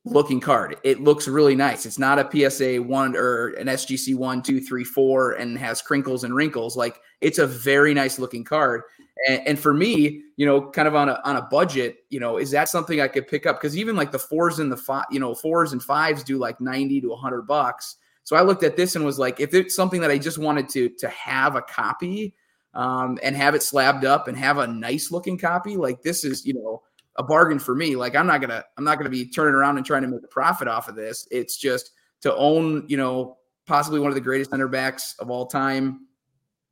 looking card. It looks really nice. It's not a PSA one or an SGC one, two, three, four, and has crinkles and wrinkles. Like it's a very nice looking card. And, and for me, you know, kind of on a on a budget, you know, is that something I could pick up? Because even like the fours and the five, you know, fours and fives do like ninety to hundred bucks so I looked at this and was like, if it's something that I just wanted to to have a copy um, and have it slabbed up and have a nice looking copy, like this is you know a bargain for me. Like I'm not gonna I'm not gonna be turning around and trying to make a profit off of this. It's just to own you know possibly one of the greatest center backs of all time,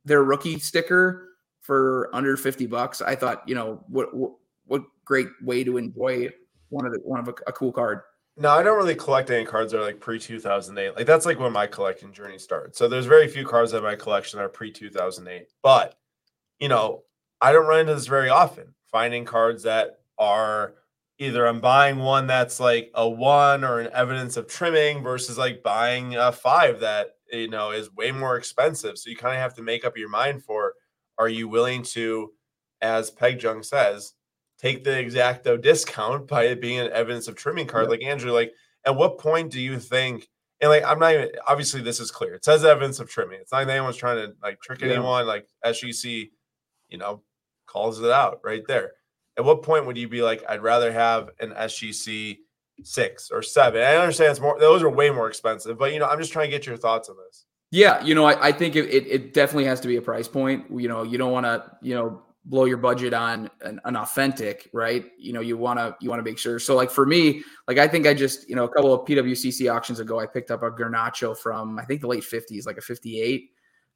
their rookie sticker for under 50 bucks. I thought, you know, what what, what great way to enjoy one of the one of a, a cool card. No, I don't really collect any cards that are like pre 2008. Like that's like when my collecting journey started. So there's very few cards in my collection that are pre 2008. But you know, I don't run into this very often. Finding cards that are either I'm buying one that's like a one or an evidence of trimming versus like buying a five that you know is way more expensive. So you kind of have to make up your mind for are you willing to, as Peg Junk says, take the exacto discount by it being an evidence of trimming card. Yeah. Like Andrew, like at what point do you think? And like I'm not even obviously this is clear. It says evidence of trimming. It's not like anyone's trying to like trick yeah. anyone. Like SGC, you know, calls it out right there. At what point would you be like, I'd rather have an SGC six or seven? I understand it's more; those are way more expensive. But you know, I'm just trying to get your thoughts on this. Yeah, you know, I, I think it, it, it definitely has to be a price point. You know, you don't want to, you know, blow your budget on an, an authentic, right? You know, you want to you want to make sure. So like for me, like I think I just, you know, a couple of PWCC auctions ago, I picked up a Garnacho from I think the late 50s, like a 58.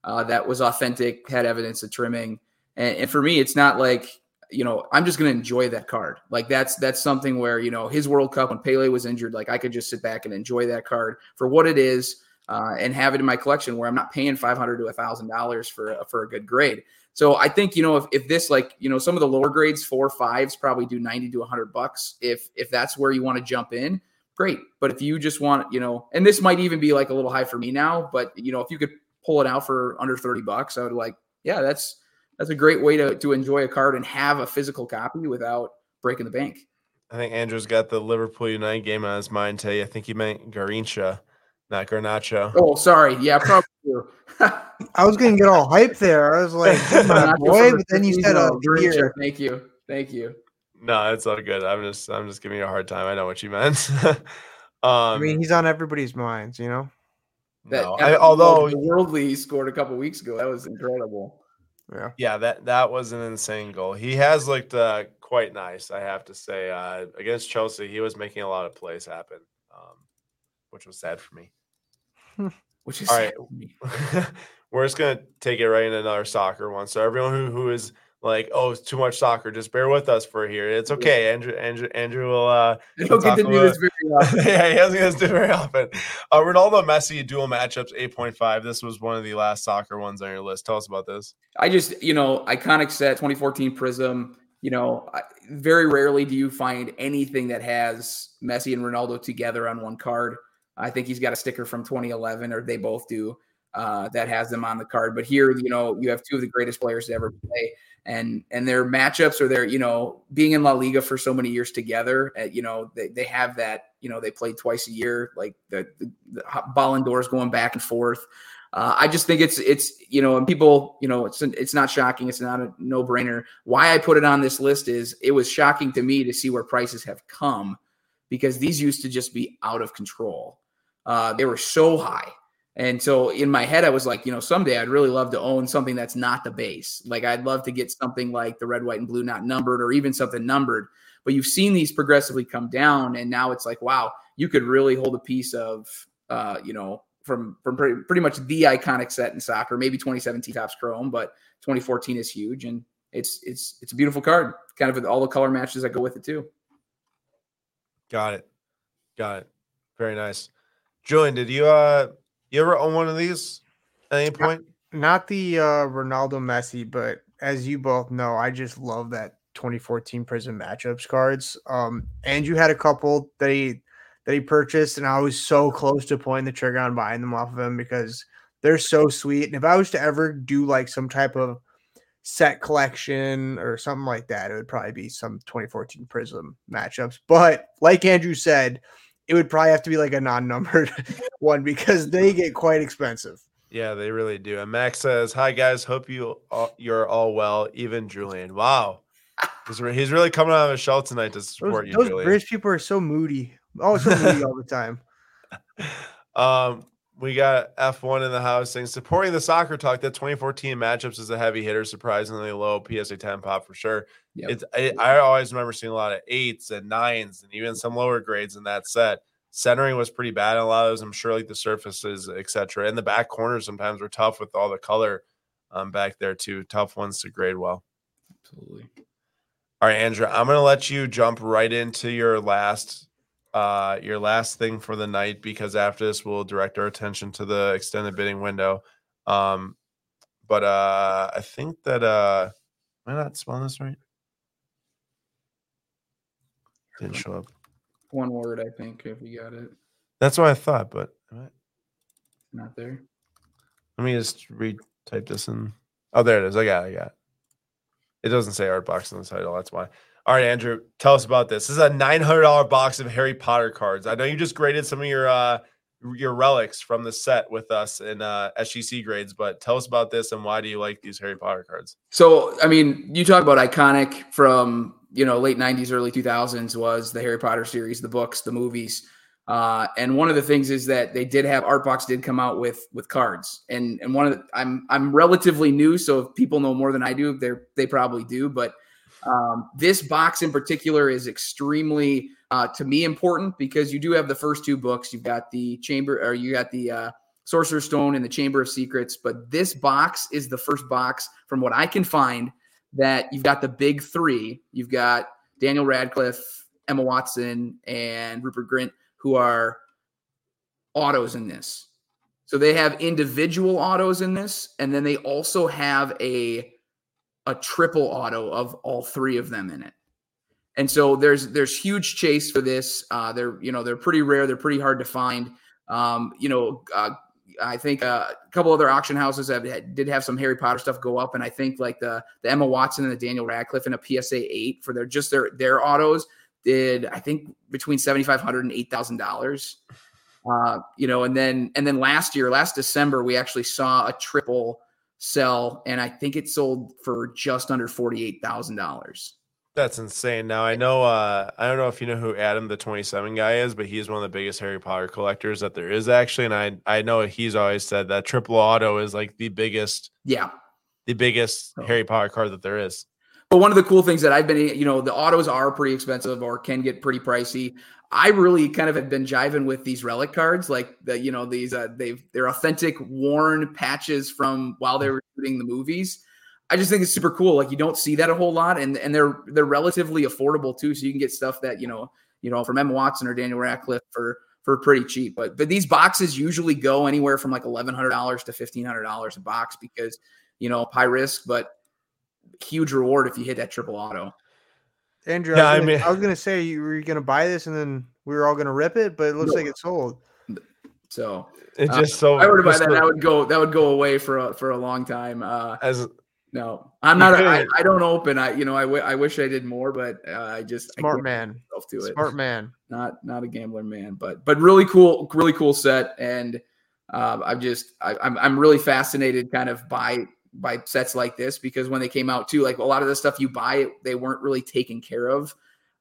Uh, that was authentic, had evidence of trimming. And, and for me, it's not like, you know, I'm just going to enjoy that card. Like that's that's something where, you know, his World Cup when Pele was injured, like I could just sit back and enjoy that card for what it is. Uh, and have it in my collection where I'm not paying 500 to a thousand dollars for for a good grade. So I think you know if, if this like you know some of the lower grades four fives probably do ninety to hundred bucks if if that's where you want to jump in, great. But if you just want you know, and this might even be like a little high for me now, but you know if you could pull it out for under thirty bucks, I would like yeah that's that's a great way to to enjoy a card and have a physical copy without breaking the bank. I think Andrew's got the Liverpool United game on his mind today. I think he meant Garincha, not Garnacho. Oh, sorry. Yeah, probably. I was gonna get all hype there. I was like, boy, but then you said a beer. Thank you, thank you. No, it's all good. I'm just, I'm just giving you a hard time. I know what you meant. um, I mean, he's on everybody's minds, you know. That, no, I, although the worldly scored a couple weeks ago, that was incredible. Yeah, yeah, that that was an insane goal. He has looked uh, quite nice, I have to say. Uh, against Chelsea, he was making a lot of plays happen, um, which was sad for me. Which is all right. We're just gonna take it right into another soccer one. So everyone who, who is like, oh, it's too much soccer, just bear with us for here. It's okay. Andrew Andrew Andrew will uh I don't get to do this very often. yeah, he doesn't get to do very often. Uh Ronaldo Messi dual matchups 8.5. This was one of the last soccer ones on your list. Tell us about this. I just, you know, iconic set 2014 Prism. You know, very rarely do you find anything that has Messi and Ronaldo together on one card. I think he's got a sticker from 2011, or they both do, uh, that has them on the card. But here, you know, you have two of the greatest players to ever play, and and their matchups or their, you know, being in La Liga for so many years together. Uh, you know, they, they have that. You know, they played twice a year, like the, the, the Ballon d'Ors going back and forth. Uh, I just think it's it's you know, and people, you know, it's it's not shocking. It's not a no brainer. Why I put it on this list is it was shocking to me to see where prices have come because these used to just be out of control. Uh, they were so high. And so in my head, I was like, you know, someday I'd really love to own something that's not the base. Like I'd love to get something like the red, white, and blue, not numbered, or even something numbered. But you've seen these progressively come down, and now it's like, wow, you could really hold a piece of, uh, you know, from from pretty, pretty much the iconic set in soccer. Maybe 2017 Topps Chrome, but 2014 is huge, and it's it's it's a beautiful card. Kind of with all the color matches that go with it too. Got it. Got it. Very nice. Julian, did you uh you ever own one of these at any point? Not the uh, Ronaldo Messi, but as you both know, I just love that 2014 Prism matchups cards. Um, Andrew had a couple that he that he purchased, and I was so close to pulling the trigger on buying them off of him because they're so sweet. And if I was to ever do like some type of set collection or something like that, it would probably be some 2014 Prism matchups. But like Andrew said, it would probably have to be like a non-numbered one because they get quite expensive. Yeah, they really do. And Max says, "Hi guys, hope you all, you're all well. Even Julian. Wow, he's, re- he's really coming out of his shell tonight to support Those, you, those Julian. British people are so moody. Oh, so moody all the time. Um, we got F1 in the house saying supporting the soccer talk. That 2014 matchups is a heavy hitter, surprisingly low PSA 10 pop for sure. Yep. It's I, I always remember seeing a lot of eights and nines and even some lower grades in that set. Centering was pretty bad in a lot of those. I'm sure like the surfaces, etc. And the back corners sometimes were tough with all the color um back there too. Tough ones to grade well. Absolutely. All right, Andrew, I'm gonna let you jump right into your last uh your last thing for the night because after this we'll direct our attention to the extended bidding window. Um but uh I think that uh am I not spelling this right? Didn't show up. One word, I think, if you got it. That's what I thought, but Not there. let me just retype this in. Oh, there it is. I got it. I got it. It doesn't say Artbox in the title. That's why. All right, Andrew, tell us about this. This is a nine hundred dollar box of Harry Potter cards. I know you just graded some of your uh your relics from the set with us in uh SGC grades, but tell us about this and why do you like these Harry Potter cards? So, I mean, you talk about iconic from you know late '90s, early 2000s was the Harry Potter series, the books, the movies, uh, and one of the things is that they did have Artbox did come out with with cards, and and one of the, I'm I'm relatively new, so if people know more than I do, they they probably do, but um, this box in particular is extremely uh, to me important because you do have the first two books. You've got the Chamber, or you got the uh, Sorcerer's Stone and the Chamber of Secrets, but this box is the first box from what I can find that you've got the big three. You've got Daniel Radcliffe, Emma Watson, and Rupert Grint, who are autos in this. So they have individual autos in this, and then they also have a a triple auto of all three of them in it. And so there's there's huge chase for this. Uh, they're you know they're pretty rare. They're pretty hard to find. Um, you know, uh, I think uh, a couple other auction houses have had, did have some Harry Potter stuff go up, and I think like the the Emma Watson and the Daniel Radcliffe and a PSA eight for their just their their autos did I think between seventy five hundred and eight thousand dollars. Uh, you know, and then and then last year, last December, we actually saw a triple sell, and I think it sold for just under forty eight thousand dollars. That's insane. Now I know uh I don't know if you know who Adam the 27 guy is, but he's one of the biggest Harry Potter collectors that there is actually. And I I know he's always said that triple auto is like the biggest Yeah, the biggest Oh. Harry Potter card that there is. But one of the cool things that I've been, you know, the autos are pretty expensive or can get pretty pricey. I really kind of have been jiving with these relic cards, like the, you know, these uh, they've they're authentic worn patches from while they were shooting the movies. I just think it's super cool. Like you don't see that a whole lot, and and they're they're relatively affordable too. So you can get stuff that you know, you know, from Emma Watson or Daniel Radcliffe for for pretty cheap. But but these boxes usually go anywhere from like eleven hundred dollars to fifteen hundred dollars a box because you know high risk, but huge reward if you hit that triple auto. Andrew, Yeah, I, I was gonna, mean- I was gonna say you were gonna buy this and then we were all gonna rip it, but it looks No. like it's sold. So It Uh, just so if I were to buy that, that would go that would go away for a, for a long time. Uh, as no, I'm not. I, I don't open. I you know I, w- I wish I did more, but uh, I just I Smart can't man. bring to it. Smart man. Not not a gambler man, but but really cool, really cool set, and um, I'm just I, I'm I'm really fascinated kind of by by sets like this because when they came out too, like a lot of the stuff you buy, they weren't really taken care of.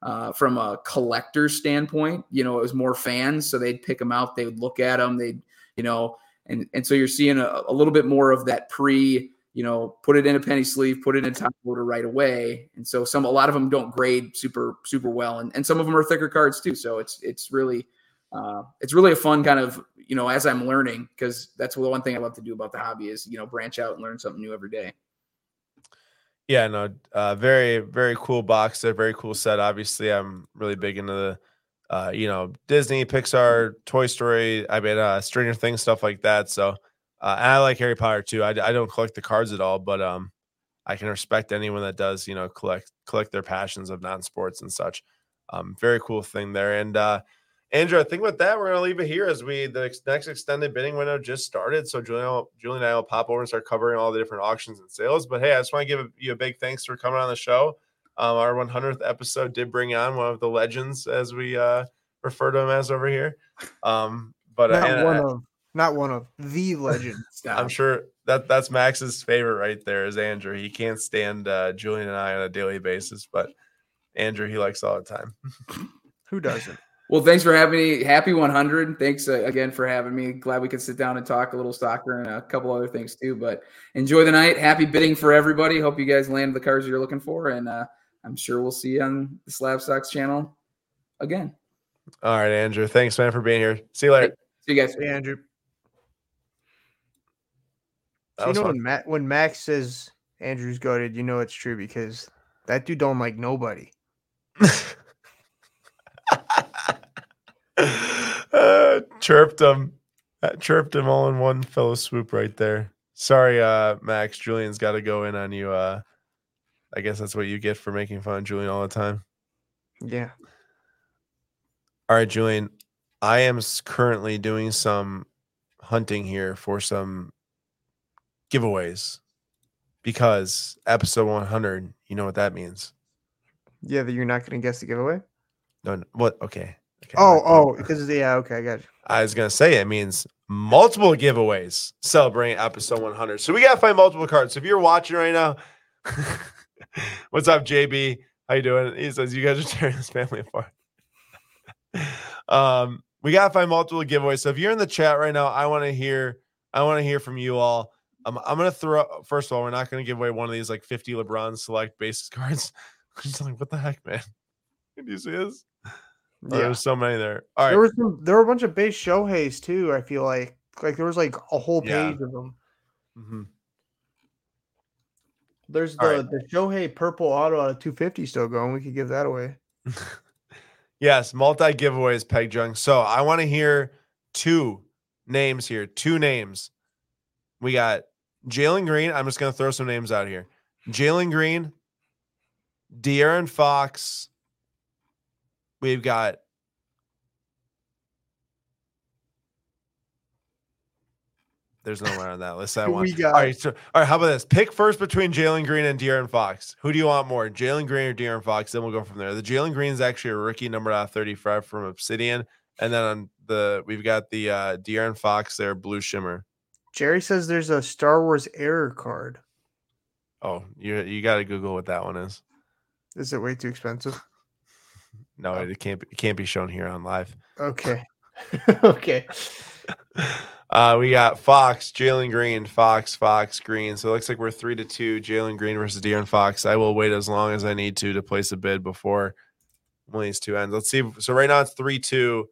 Uh, from a collector standpoint, you know, it was more fans, so they'd pick them out, they would look at them, they'd, you know, and and so you're seeing a, a little bit more of that pre, you know, put it in a penny sleeve, put it in a top loader right away, and so some a lot of them don't grade super super well, and and some of them are thicker cards too, so it's it's really. Uh, it's really a fun kind of you know as I'm learning because that's the one thing I love to do about the hobby is you know branch out and learn something new every day. yeah, no, uh very, very cool box there, very cool set. Obviously, I'm really big into the uh, you know, Disney, Pixar, Toy Story, I mean, uh, Stranger Things, stuff like that. So, uh, and I like Harry Potter too. I, I don't collect the cards at all, but um, I can respect anyone that does, you know, collect collect their passions of non-sports and such. Um, very cool thing there. And uh, Andrew, I think with that, we're gonna leave it here as we the next extended bidding window just started. So Julian, Julian and I will pop over and start covering all the different auctions and sales. But hey, I just want to give you a big thanks for coming on the show. Um, our 100th episode did bring on one of the legends, as we uh, refer to him as over here. Um, but not uh, one of, not one of the legends. I'm sure that that's Max's favorite right there is Andrew. He can't stand uh, Julian and I on a daily basis, but Andrew he likes all the time. Who doesn't? Well, thanks for having me. Happy 100. Thanks uh, again for having me. Glad we could sit down and talk a little soccer and a couple other things too. But enjoy the night. Happy bidding for everybody. Hope you guys land the cars you're looking for, and uh, I'm sure we'll see you on the SlabStox channel again. All right, Andrew. Thanks, man, for being here. See you later. See you guys. Hey, Andrew. So you know fun. when Matt when Max says Andrew's goaded, you know it's true because that dude don't like nobody. uh, chirped him. Uh, chirped him all in one fellow swoop right there. Sorry, uh, Max. Julian's got to go in on you. Uh, I guess that's what you get for making fun of Julian all the time. Yeah. All right, Julian. I am currently doing some hunting here for some giveaways because episode 100, you know what that means. Yeah, that you're not gonna guess the giveaway? No, no what? Okay. Oh, oh, because yeah, okay, I got you. I was gonna say it means multiple giveaways celebrating episode 100. So we gotta find multiple cards. So if you're watching right now, what's up, JB? How you doing? He says you guys are tearing this family apart. um, we gotta find multiple giveaways. So if you're in the chat right now, I want to hear. I want to hear from you all. Um, I'm gonna throw. First of all, we're not gonna give away one of these like 50 LeBron select basis cards. I'm Just like what the heck, man? Did you see this? Yeah. There's so many there. All right. There was some, there were a bunch of base Shohei's too. I feel like like there was like a whole Yeah. page of them. Mm-hmm. There's All the right. the Shohei purple auto out of 250 still going. We could give that away. Yes, multi giveaways, Peg Junk. So I want to hear two names here. Two names. We got Jalen Green. I'm just going to throw some names out here. Jalen Green, De'Aaron Fox. We've got There's no one on that list. I want. we got? All right, so all right. How about this? Pick first between Jalen Green and De'Aaron Fox. Who do you want more, Jalen Green or De'Aaron Fox? Then we'll go from there. The Jalen Green is actually a rookie number out of 35 from Obsidian, and then on the we've got the uh De'Aaron Fox there, Blue Shimmer. Jerry says there's a Star Wars error card. Oh, you you got to Google what that one is. Is it way too expensive? No, Oh. it can't. Be, it can't be shown here on live. Okay. okay. Uh, we got Fox, Jalen Green, Fox, Fox, Green. So it looks like we're three to two. Jalen Green versus De'Aaron Fox. I will wait as long as I need to to place a bid before one of these two ends. Let's see. So right now it's three two,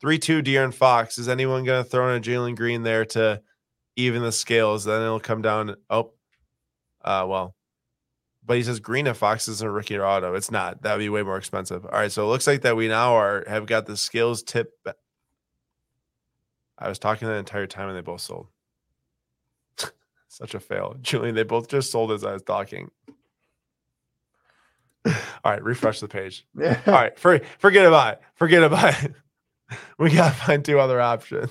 three two. De'Aaron Fox. Is anyone going to throw in a Jalen Green there to even the scales? Then it'll come down. Oh, uh, well. But he says Green and Fox isn't a rookie or auto. It's not. That would be way more expensive. All right. So it looks like that we now are have got the scales tip I was talking the entire time and they both sold. Such a fail. Julian, they both just sold as I was talking. All right, refresh the page. Yeah. All right, for, forget about it. Forget about it. We gotta find two other options.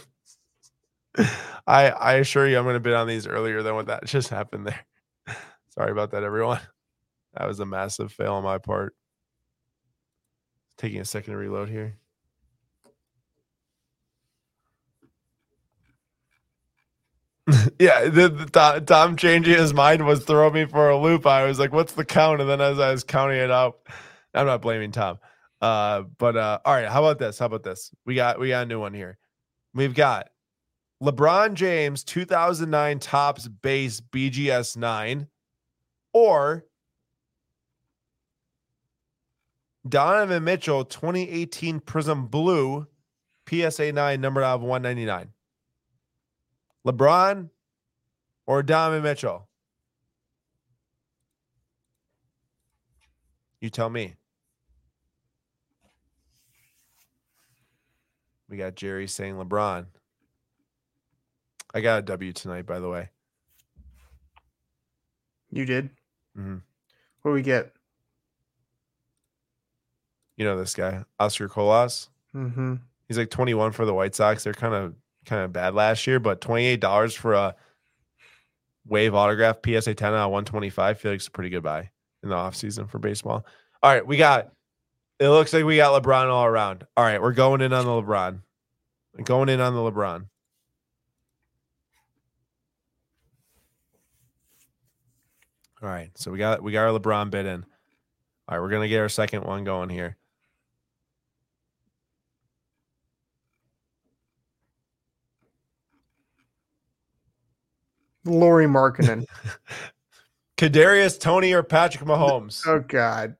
I I assure you I'm gonna bid on these earlier than what that just happened there. Sorry about that, everyone. That was a massive fail on my part. Taking a second to reload here. yeah, the, the Tom, Tom changing his mind was throwing me for a loop. I was like, "What's the count?" And then as I was counting it up, I'm not blaming Tom. Uh, but uh, all right, how about this? How about this? We got we got a new one here. We've got LeBron James 2009 Topps base BGS nine, or Donovan Mitchell 2018 Prism Blue PSA nine numbered out of 199. LeBron or Donovan Mitchell? You tell me. We got Jerry saying LeBron. I got a W tonight, by the way. You did. Mhm. What do we get? You know this guy, Oscar Colas. Mm-hmm. He's like 21 for the White Sox. They're kind of kind of bad last year, but $28 for a wave autograph PSA 10 out of 125 I feel like it's a pretty good buy in the offseason for baseball. All right, we got it looks like we got LeBron all around. All right, we're going in on the LeBron. Going in on the LeBron. All right, so we got we got our LeBron bid in. All right, we're gonna get our second one going here. Lauri Markkanen. Kadarius Toney or Patrick Mahomes. oh God.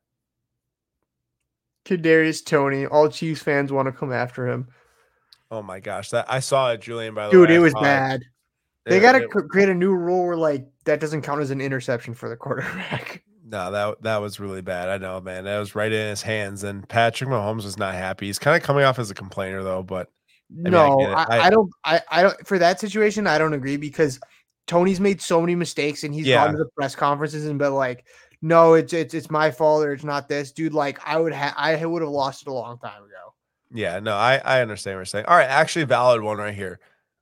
Kadarius Toney. All Chiefs fans want to come after him. Oh my gosh, that I saw it, Julian. By the Dude, way, it was bad. They got to create a new rule where like that doesn't count as an interception for the quarterback. No, that that was really bad. I know, man. That was right in his hands, and Patrick Mahomes was not happy. He's kind of coming off as a complainer, though. But mean, I no, get it. I, I- I don't. I, I don't. For that situation, I don't agree because Toney's made so many mistakes and he's Yeah. gone to the press conferences and been like, "No, it's it's it's my fault or it's not this, dude." Like I would have, I would have lost it a long time ago. yeah, no, I I understand what you're saying. All right, actually, valid one right here.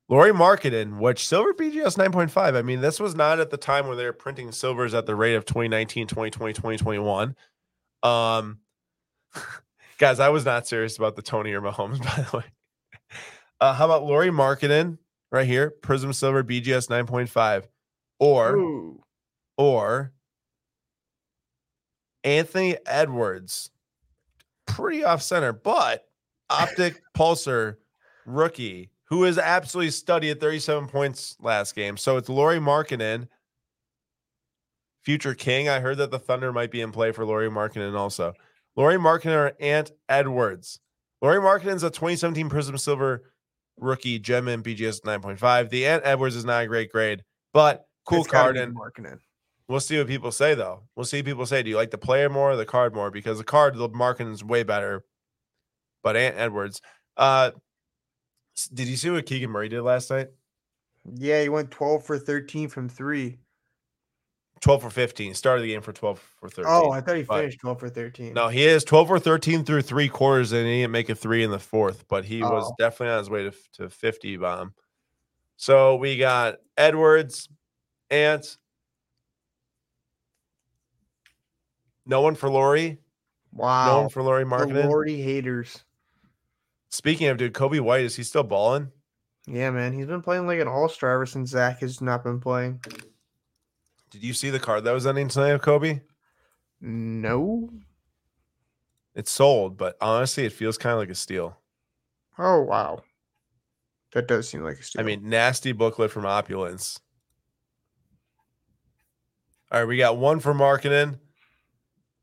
Lauri Markkanen, which silver BGS 9.5. I mean, this was not at the time when they were printing silvers at the rate of 2019, 2020, 2021. Um, guys, I was not serious about the Toney or Mahomes, by the way. Uh, how about Lauri Markkanen right here? Prism Silver BGS 9.5. Or Ooh. or Anthony Edwards, pretty off center, but optic pulsar rookie who is absolutely study at 37 points last game. So it's Lauri Markkanen, future king. I heard that the Thunder might be in play for Lauri Markkanen also. Lauri Markkanen or Ant Edwards. Lauri Markkanen's a 2017 Prism Silver rookie, gem in BGS 9.5. The Ant Edwards is not a great grade, but cool It's card and Markkanen. We'll see what people say though. We'll see what people say. Do you like the player more or the card more? Because the card, the Markkanen is way better. But Ant Edwards, uh, did you see what Keegan Murray did last night? Yeah, he went twelve for thirteen from three. Twelve for fifteen. Started the game for twelve for thirteen. Oh, I thought he finished twelve for thirteen. No, he is twelve for thirteen through three quarters, and he didn't make a three in the fourth. But he was Oh. definitely on his way to to fifty bomb. So we got Edwards, Ant. No one for Lauri. Wow. No one for Lauri Markkanen. Lordy haters. Speaking of dude, Coby White is he still balling? Yeah, man, he's been playing like an all star ever since Zach has not been playing. Did you see the card that was ending tonight of Coby? No. It's sold, but honestly, it feels kind of like a steal. Oh wow. That does seem like a steal. I mean, nasty booklet from Opulence. All right, we got one for Markkanen.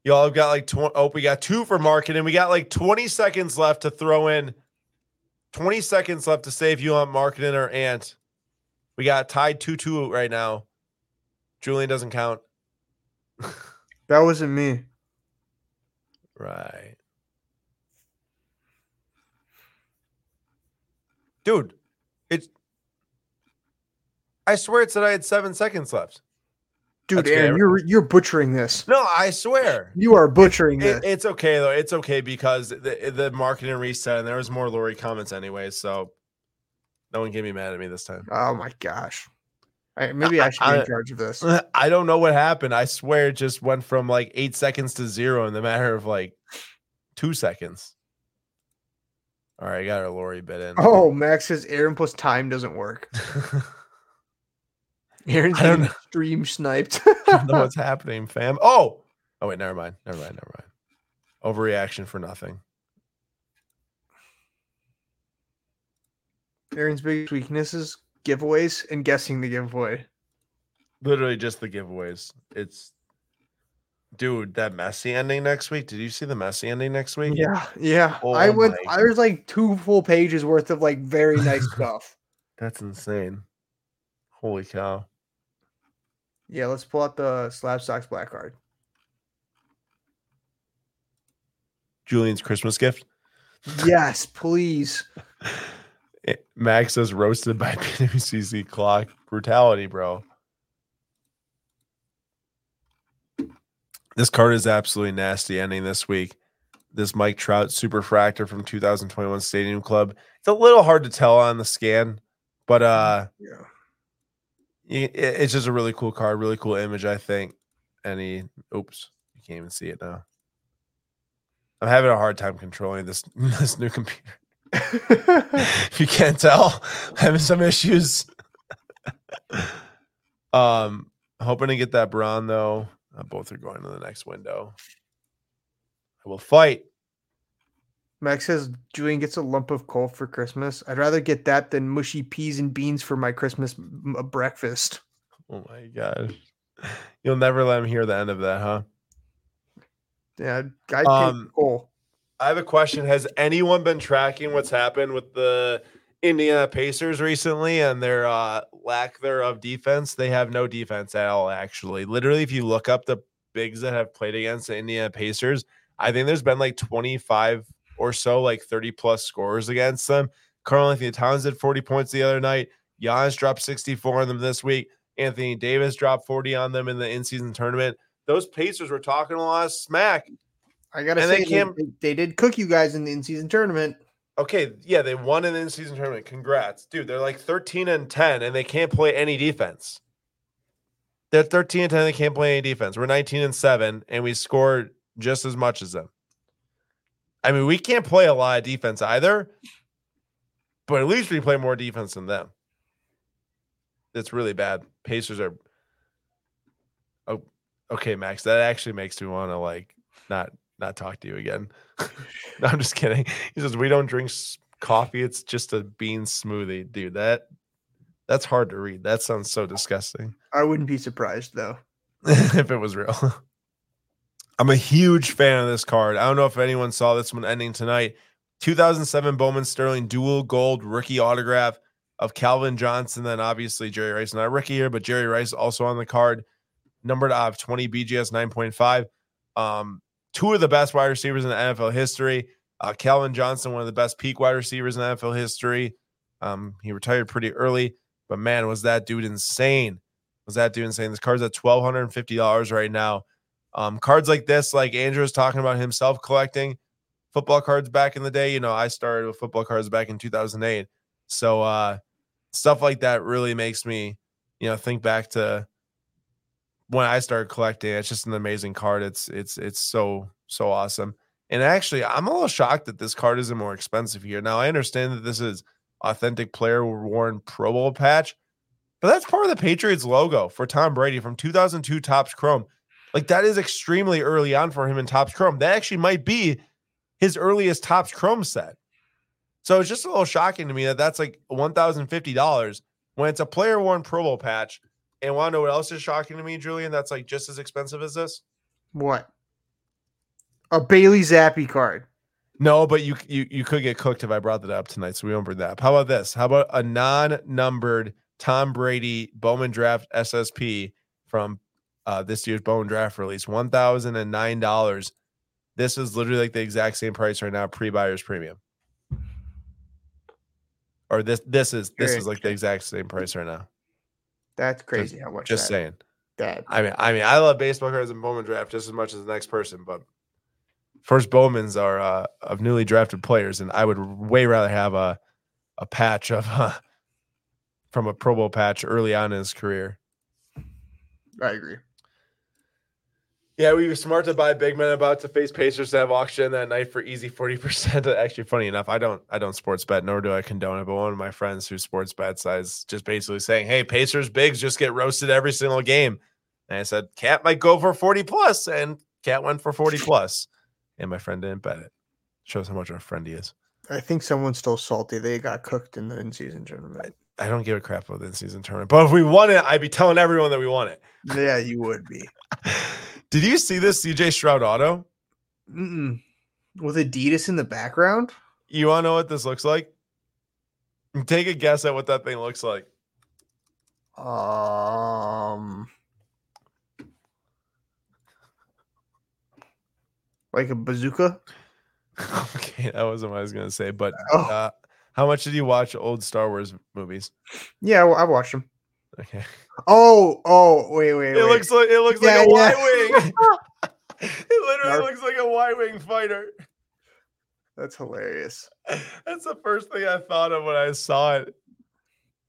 Y'all have got like tw- oh, we got two for Markkanen. We got like 20 seconds left to throw in. 20 seconds left to save you on Markkanen or ant. We got tied 2-2 right now. Julian doesn't count. that wasn't me. Right. Dude, it's I swear it said I had seven seconds left. Dude, That's Aaron, you're you're butchering this. No, I swear. You are butchering It, this. it's okay though. It's okay because the the Markkanen reset and there was more Lauri comments anyway, so no one can be mad at me this time. oh my gosh. I, maybe I should be I- in charge of this. I don't know what happened. I swear it just went from like eight seconds to zero in the matter of like two seconds. All right, I got our Lauri bit in. Oh, Max says Aaron plus time doesn't work. Aaron's I don't getting know. stream sniped. I don't know what's happening, fam. Oh, oh wait, never mind, never mind, never mind. Overreaction for nothing. Aaron's biggest weaknesses giveaways and guessing the giveaway. Literally just the giveaways. It's, dude, that Messi ending next week. Did you see the Messi ending next week? Yeah, yeah. Oh I my- I was like two full pages worth of like very nice stuff. That's insane. Holy cow. Yeah, let's pull out the SlabStox black card. Julian's Christmas gift. Yes, please. Max says roasted by PWCC clock brutality, bro. This card is absolutely nasty ending this week. This Mike Trout super fractor from 2021 Stadium Club. It's a little hard to tell on the scan, but uh Yeah. it- it's just a really cool card, really cool image, I think. And he oops, you can't even see it now. I'm having a hard time controlling this this new computer. If you can't tell, I'm having some issues. um, hoping to get that Braun though. Uh, both are going to the next window. I will fight. Max says Julian gets a lump of coal for Christmas. I'd rather get that than mushy peas and beans for my Christmas m- breakfast. Oh my gosh. You'll never let him hear the end of that, huh? Yeah, take Um, coal. I have a question. Has anyone been tracking what's happened with the Indiana Pacers recently and their uh, lack thereof defense? They have no defense at all, actually. Literally, if you look up the bigs that have played against the Indiana Pacers, I think there's been like 25 or so, like 30 plus scores against them. Karl-Anthony Towns did 40 points the other night. Giannis dropped 64 on them this week. Anthony Davis dropped 40 on them in the in season tournament. Those Pacers were talking a lot of smack. I gotta and say, they they, they, did cook you guys in the in-season tournament. Okay, yeah, they won an in-season tournament. Congrats, dude. They're like 13 and 10, and they can't play any defense. They're 13 and 10, they can't play any defense. We're 19 and 7, and we scored just as much as them. I mean, we can't play a lot of defense either, but at least we play more defense than them. That's really bad. Pacers are Oh, okay, Max. That actually makes me want to like not not talk to you again. no, I'm just kidding. He says we don't drink coffee. It's just a bean smoothie, dude. That that's hard to read. That sounds so disgusting. I wouldn't be surprised though. if it was real. I'm a huge fan of this card. I don't know if anyone saw this one ending tonight. 2007 Bowman Sterling dual gold rookie autograph of Calvin Johnson. Then obviously Jerry Rice, not a rookie here, but Jerry Rice also on the card, numbered out of 20 BGS 9.5. Um, two of the best wide receivers in the NFL history. Uh, Calvin Johnson, one of the best peak wide receivers in NFL history. Um, he retired pretty early, but man, was that dude insane! Was that dude insane? This card's at twelve hundred and fifty dollars right now. Um, cards like this, like Andrew was talking about himself collecting football cards back in the day. You know, I started with football cards back in two thousand eight. So uh, stuff like that really makes me, you know, think back to when I started collecting. It's just an amazing card. It's it's it's so so awesome. And actually, I'm a little shocked that this card isn't more expensive here. Now I understand that this is authentic player worn Pro Bowl patch, but that's part of the Patriots logo for Tom Brady from 2002 Topps Chrome. Like that is extremely early on for him in Topps Chrome. That actually might be his earliest Topps Chrome set. So it's just a little shocking to me that that's like $1,050 when it's a player worn Pro Bowl patch. And want to know what else is shocking to me, Julian? That's like just as expensive as this? What? A Bailey Zappe card. No, but you you you could get cooked if I brought that up tonight, so we won't bring that up. How about this? How about a non-numbered Tom Brady Bowman Draft SSP from uh, this year's Bowman Draft release, one thousand and nine dollars. This is literally like the exact same price right now, pre-buyer's premium. Or this this is this is like the exact same price right now. That's crazy how much. Just that, saying. that. I mean, I mean, I love baseball cards and Bowman draft just as much as the next person, but first Bowmans are uh, of newly drafted players, and I would way rather have a a patch of uh, from a Pro Bowl patch early on in his career. I agree. Yeah, we were smart to buy big men about to face Pacers to have auction that night for easy forty percent. Actually, funny enough, I don't I don't sports bet, nor do I condone it. But one of my friends who sports bets is just basically saying, "Hey, Pacers bigs just get roasted every single game." And I said, "Cat might go for forty plus," and Cat went for forty plus, and my friend didn't bet it. Shows how much of a friend he is. I think someone's still salty. They got cooked in the in-season tournament. I don't give a crap about the season tournament, but if we won it, I'd be telling everyone that we won it. Yeah, you would be. Did you see this CJ Stroud auto? Mm-mm. With Adidas in the background. You want to know what this looks like? Take a guess at what that thing looks like. Um, like a bazooka. okay, that wasn't what I was gonna say, but Oh. uh, How much did you watch old Star Wars movies? Yeah, well, I watched them. Okay. Oh, oh, wait, wait, It wait. looks like it looks Yeah, like a yeah. Y wing. it literally Narf. looks like a Y wing fighter. That's hilarious. That's the first thing I thought of when I saw it.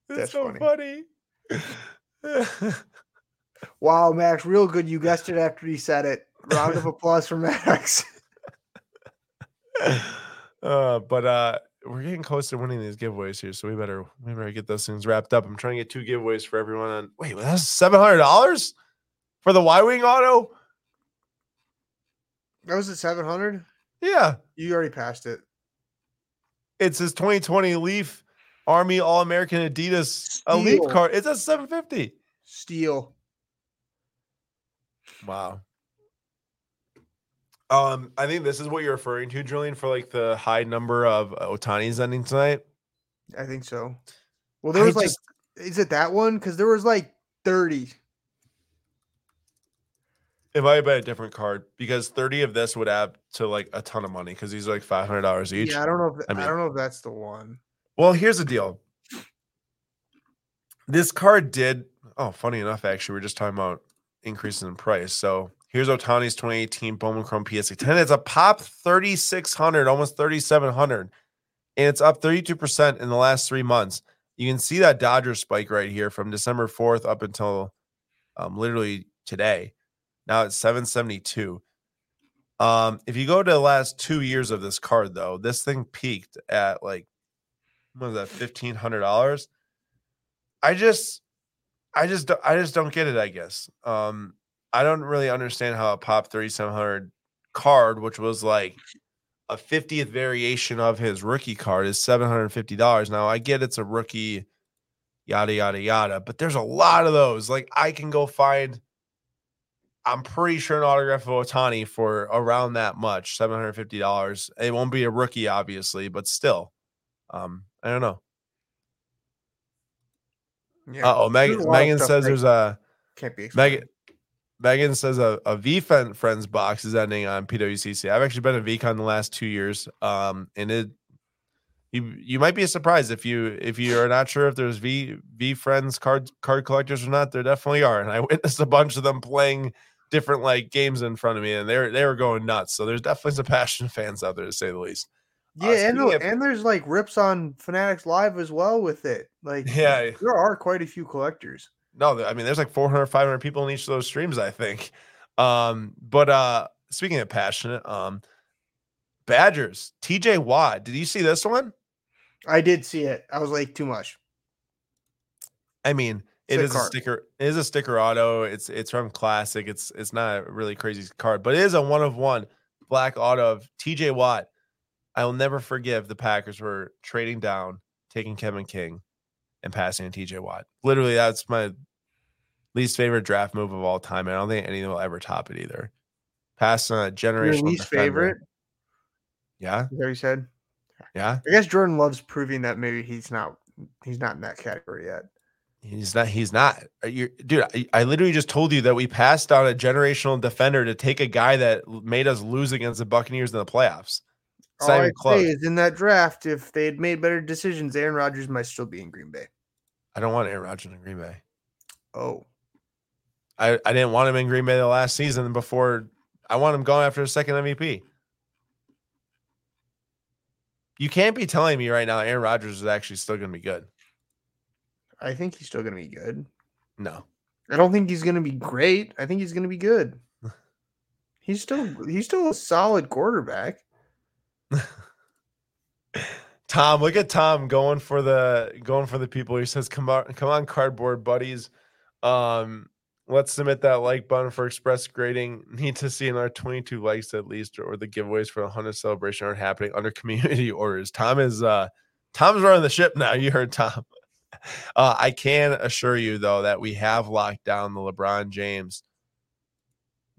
It's That's so funny. Wow, Max, real good. You guessed it after you said it. Round of applause for Max. uh, but uh, we're getting close to winning these giveaways here, so we better we better get those things wrapped up. I'm trying to get two giveaways for everyone. On wait, that's seven hundred dollars for the Y wing auto. That was at 700. Yeah, You already passed it. it's his 2020 Leaf Army All American Adidas Elite card. It's at 750. Steel. Wow. Um, I think this is what you're referring to, Julian, for like the high number of uh, Ohtani's ending tonight. I think so. Well, there I was like, just- is it that one? Because there was like 30. It might have been a different card because 30 of this would add to like a ton of money because these are like $500 each. Yeah, I don't know if I I, don't know if that's the one. Well, here's the deal. This card did. Oh, funny enough, actually, we're just talking about increases in price. So here's Ohtani's 2018 Bowman Chrome PSA 10. It's a pop 3,600, almost 3,700, and it's up 32% in the last three months. You can see that Dodger spike right here from December 4th up until um, literally today. Now it's 772. Um, if you go to the last two years of this card, though, this thing peaked at like what was that fifteen hundred dollars? I just, I just, I just don't get it. I guess um, I don't really understand how a pop thirty seven hundred card, which was like a fiftieth variation of his rookie card, is seven hundred fifty dollars. Now I get it's a rookie, yada yada yada, but there's a lot of those. Like I can go find. I'm pretty sure an autograph of Ohtani for around that much, seven hundred fifty dollars. It won't be a rookie, obviously, but still, um, I don't know. Yeah. Uh oh, Megan. a lot of Megan says there's a can't be. Megan. Megan says a, a VeeFriends box is ending on PWCC. I've actually been a VeeCon the last two years, um, and it you you might be surprised if you if you are not sure if there's V V Friends card card collectors or not. There definitely are, and I witnessed a bunch of them playing different like games in front of me, and they were they were going nuts. So there's definitely some passionate fans out there to say the least. Uh, Yeah, and, the- of- and there's like rips on Fanatics Live as well with it. Like, Yeah. there are quite a few collectors. No, I mean, there's like 400, 500 people in each of those streams, I think. Um, but uh, speaking of passionate, um, Badgers, TJ Watt, did you see this one? I did see it. I was like, too much. I mean, it is a sticker. It is a sticker auto. It's it's from Classic. It's it's not a really crazy card, but it is a one of one black auto of TJ Watt. I will never forgive the Packers for trading down, taking Kevin King, and passing to TJ Watt. Literally, that's my least favorite draft move of all time. I don't think anything will ever top it either. Passing a uh, Your generational least defender. favorite? Yeah, Is that what you said? yeah. I guess Jordan Love's proving that maybe he's not he's not in that category yet. He's not. He's not. Uh, you, dude. I, I literally just told you that we passed on a generational defender to take a guy that made us lose against the Buccaneers in the playoffs. It's All I say is in that draft, if they had made better decisions, Aaron Rodgers might still be in Green Bay. I don't want Aaron Rodgers in Green Bay. Oh, I, I didn't want him in Green Bay the last season before. I want him going after a second MVP. You can't be telling me right now Aaron Rodgers is actually still going to be good. I think he's still going to be good. No. I don't think he's going to be great. I think he's going to be good. He's still he's still a solid quarterback. Tom, look at Tom going for the going for the people. He says, "Come on, come on, cardboard buddies. Um, let's submit that like button for express grading. Need to see another 22 likes at least, or the giveaways for the 100 celebration aren't happening under community orders. Tom is uh Tom's running the ship now. You heard Tom. Uh, I can assure you though that we have locked down the LeBron James.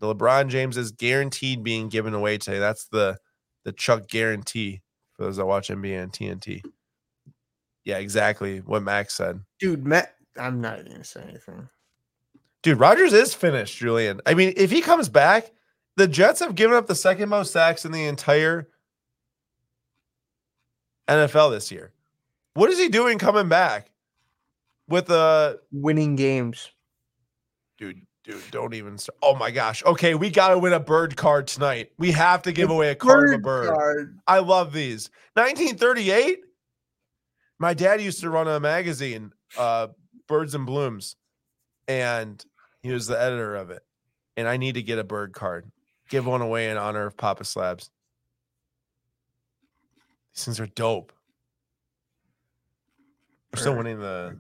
The LeBron James is guaranteed being given away today. That's the the Chuck guarantee for those that watch NBA and TNT. Yeah, exactly what Max said. Dude, Matt, I'm not to say anything. Dude, Rodgers is finished, Julian. I mean, if he comes back, the Jets have given up the second most sacks in the entire NFL this year. What is he doing coming back with a Winning games. dude? Dude, don't even start. Oh my gosh. Okay, we got to win a bird card tonight. We have to give A away a card of a Bird bird. card. I love these. 1938. My dad used to run a magazine, uh, Birds and Blooms, and he was the editor of it. And I need to get a bird card. Give one away in honor of Papa Slabs. These things are dope. We're still winning the.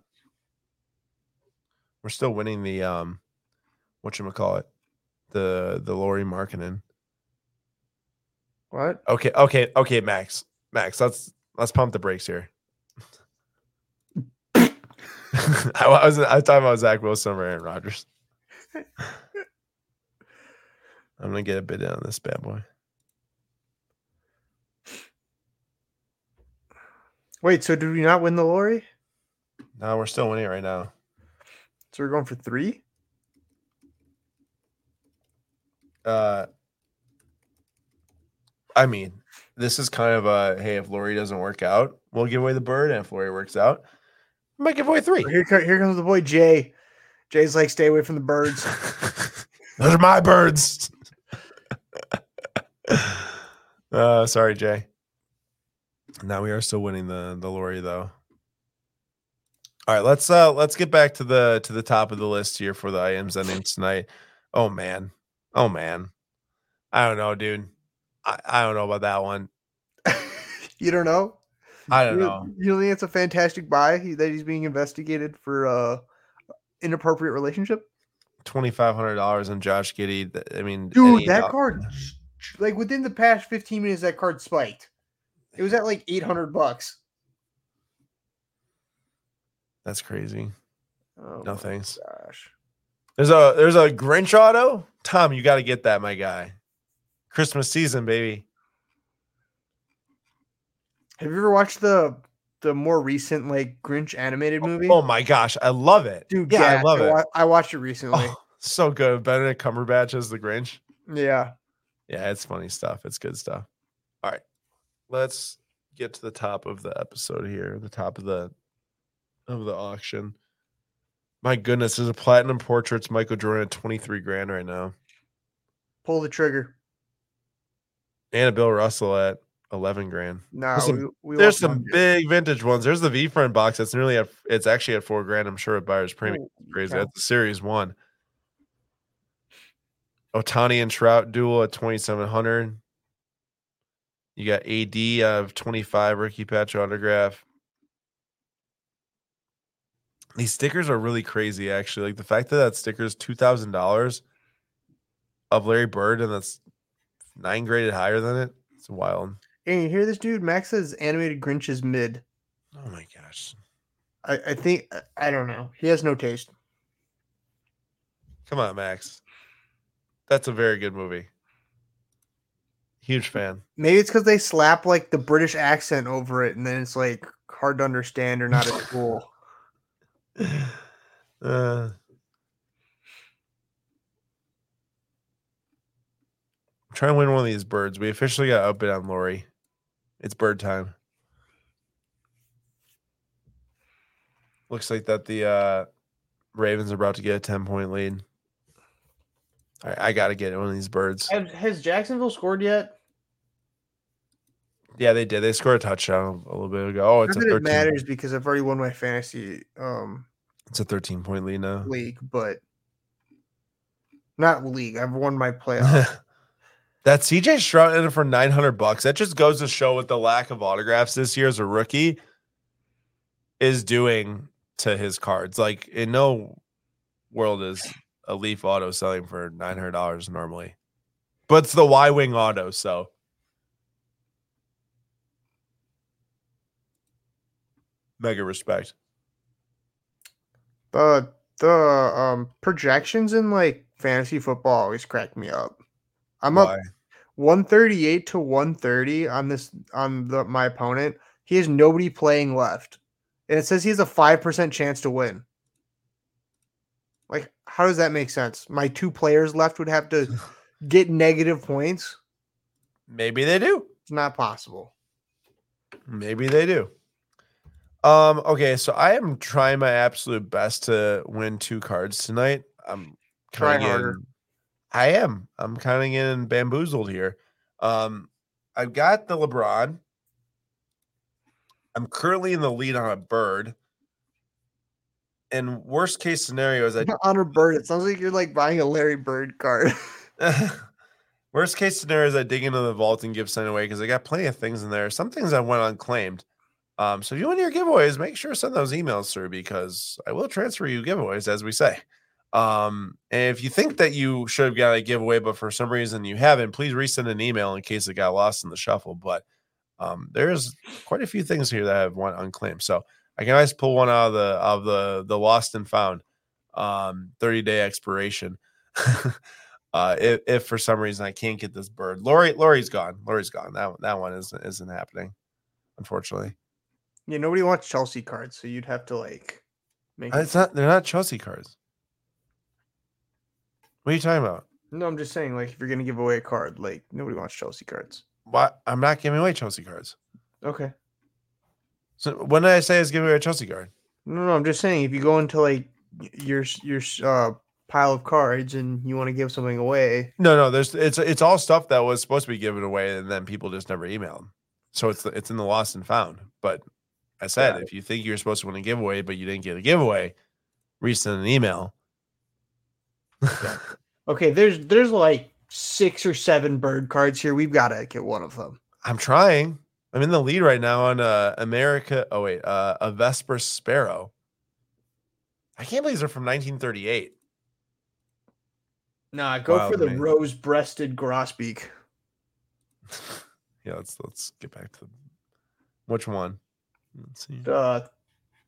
We're still winning the um, what you call it, the the Lauri Markkanen. What? Okay, okay, okay, Max. Max, let's let's pump the brakes here. I was I talking about Zach Wilson or Aaron Rodgers. I'm gonna get a bid in on this bad boy. Wait, so did we not win the Lauri? No, we're still winning right now. So we're going for three? Uh, I mean, this is kind of a hey, if Lauri doesn't work out, we'll give away the bird, and if Lauri works out, we might give away three. Here, here comes the boy Jay. Jay's like, stay away from the birds. Those are my birds. uh, sorry, Jay. Now we are still winning the the Lauri though. All right, let's uh let's get back to the to the top of the list here for the items ending tonight. Oh man, oh man, I don't know, dude. I, I don't know about that one. you don't know? I don't you, know. You don't think it's a fantastic buy he, that he's being investigated for uh inappropriate relationship? Twenty five hundred dollars on Josh Giddey. I mean, Dude, that card like within the past 15 minutes that card spiked. It was at like 800 bucks. That's crazy. Oh No thanks. gosh. There's a there's a Grinch auto. Tom, you got to get that, my guy. Christmas season, baby. Have you ever watched the the more recent like Grinch animated oh, movie? Oh my gosh, I love it, Dude, Yeah, I love it. I watched it recently. Oh, so good. Benedict Cumberbatch as the Grinch. Yeah. Yeah, it's funny stuff. It's good stuff. All right, let's get to the top of the episode here. The top of the of the auction. My goodness, there's a platinum portraits Michael Jordan at 23 grand right now, Pull the trigger. and a Bill Russell at 11 grand. Nah, There's some- we, we There's some big vintage ones. There's the VeeFriend box that's nearly at it's actually at four grand. I'm sure at buyer's premium. Holy Crazy. cow. That's the series one. Ohtani and Trout duel at 2700. You got AD of 25 rookie Patch autograph. These stickers are really crazy, actually. Like the fact that that sticker is two thousand dollars of Larry Bird, and that's nine graded higher than it. It's wild. Hey, you hear this dude? Max says animated Grinch is mid. Oh my gosh! I, I think I- don't know. He has no taste. Come on, Max. That's a very good movie. Huge fan. Maybe it's because they slap like the British accent over it, and then it's like hard to understand or not as cool. Uh, I'm trying to win one of these birds. We officially got outbid on Lauri. It's bird time. Looks like that the uh, Ravens are about to get a 10 point lead. All right, I got to get one of these birds. Has, has Jacksonville scored yet? Yeah, they did. They scored a touchdown a little bit ago. Oh, it's Not a that 13. it matters because I've already won my fantasy um It's a 13 point lead now. league, but not league. I've won my playoff. That CJ Stroud it for 900 bucks. That just goes to show what the lack of autographs this year as a rookie is doing to his cards. Like in no world is a Leaf auto selling for $900 normally. But it's the Y Wing auto, so mega respect. the the um projections in like fantasy football always crack me up. I'm up 138 to 130 on this on the my opponent. He has nobody playing left. And it says he has a 5% chance to win. Like how does that make sense? My two players left would have to get negative points. Maybe they do. It's not possible. Maybe they do. Um, okay, so I am trying my absolute best to win two cards tonight. I'm trying harder. I am. I'm kind of getting bamboozled here. Um, I've got the LeBron. I'm currently in the lead on a bird. And worst case scenario is I on a bird. It sounds like you're like buying a Larry Bird card. Worst case scenario is I dig into the vault and give something away because I got plenty of things in there. Some things I went unclaimed. Um, so if you want your giveaways, make sure to send those emails through because I will transfer you giveaways, as we say. Um, and if you think that you should have got a giveaway, but for some reason you haven't, please resend an email in case it got lost in the shuffle. But um, there's quite a few things here that have went unclaimed. So I can always pull one out of the of the the lost and found um 30 day expiration. uh if, if for some reason I can't get this bird. Lauri Lauri's gone. Lauri's gone. That that one isn't isn't happening, unfortunately. yeah, nobody wants Chelsea cards, so you'd have to like make. Uh, it- It's not they're not Chelsea cards. What are you talking about? No, I'm just saying, like, if you're gonna give away a card, like nobody wants Chelsea cards. Why I'm not giving away Chelsea cards. Okay. So when did I say I was giving away a Chelsea card? No, no, I'm just saying if you go into like your your uh pile of cards and you want to give something away, No, no, there's it's it's all stuff that was supposed to be given away and then people just never emailed. So it's it's in the lost and found. But I said Got if you think you're supposed to win a giveaway but you didn't get a giveaway, resend an email. okay, there's there's like six or seven bird cards here. We've got to get one of them. I'm trying. I'm in the lead right now on uh America. Oh wait, uh a Vesper Sparrow. I can't believe they're from 1938. Nah, go Wow, for the man. rose-breasted grosbeak. yeah, let's let's get back to which one. Let's see. Uh,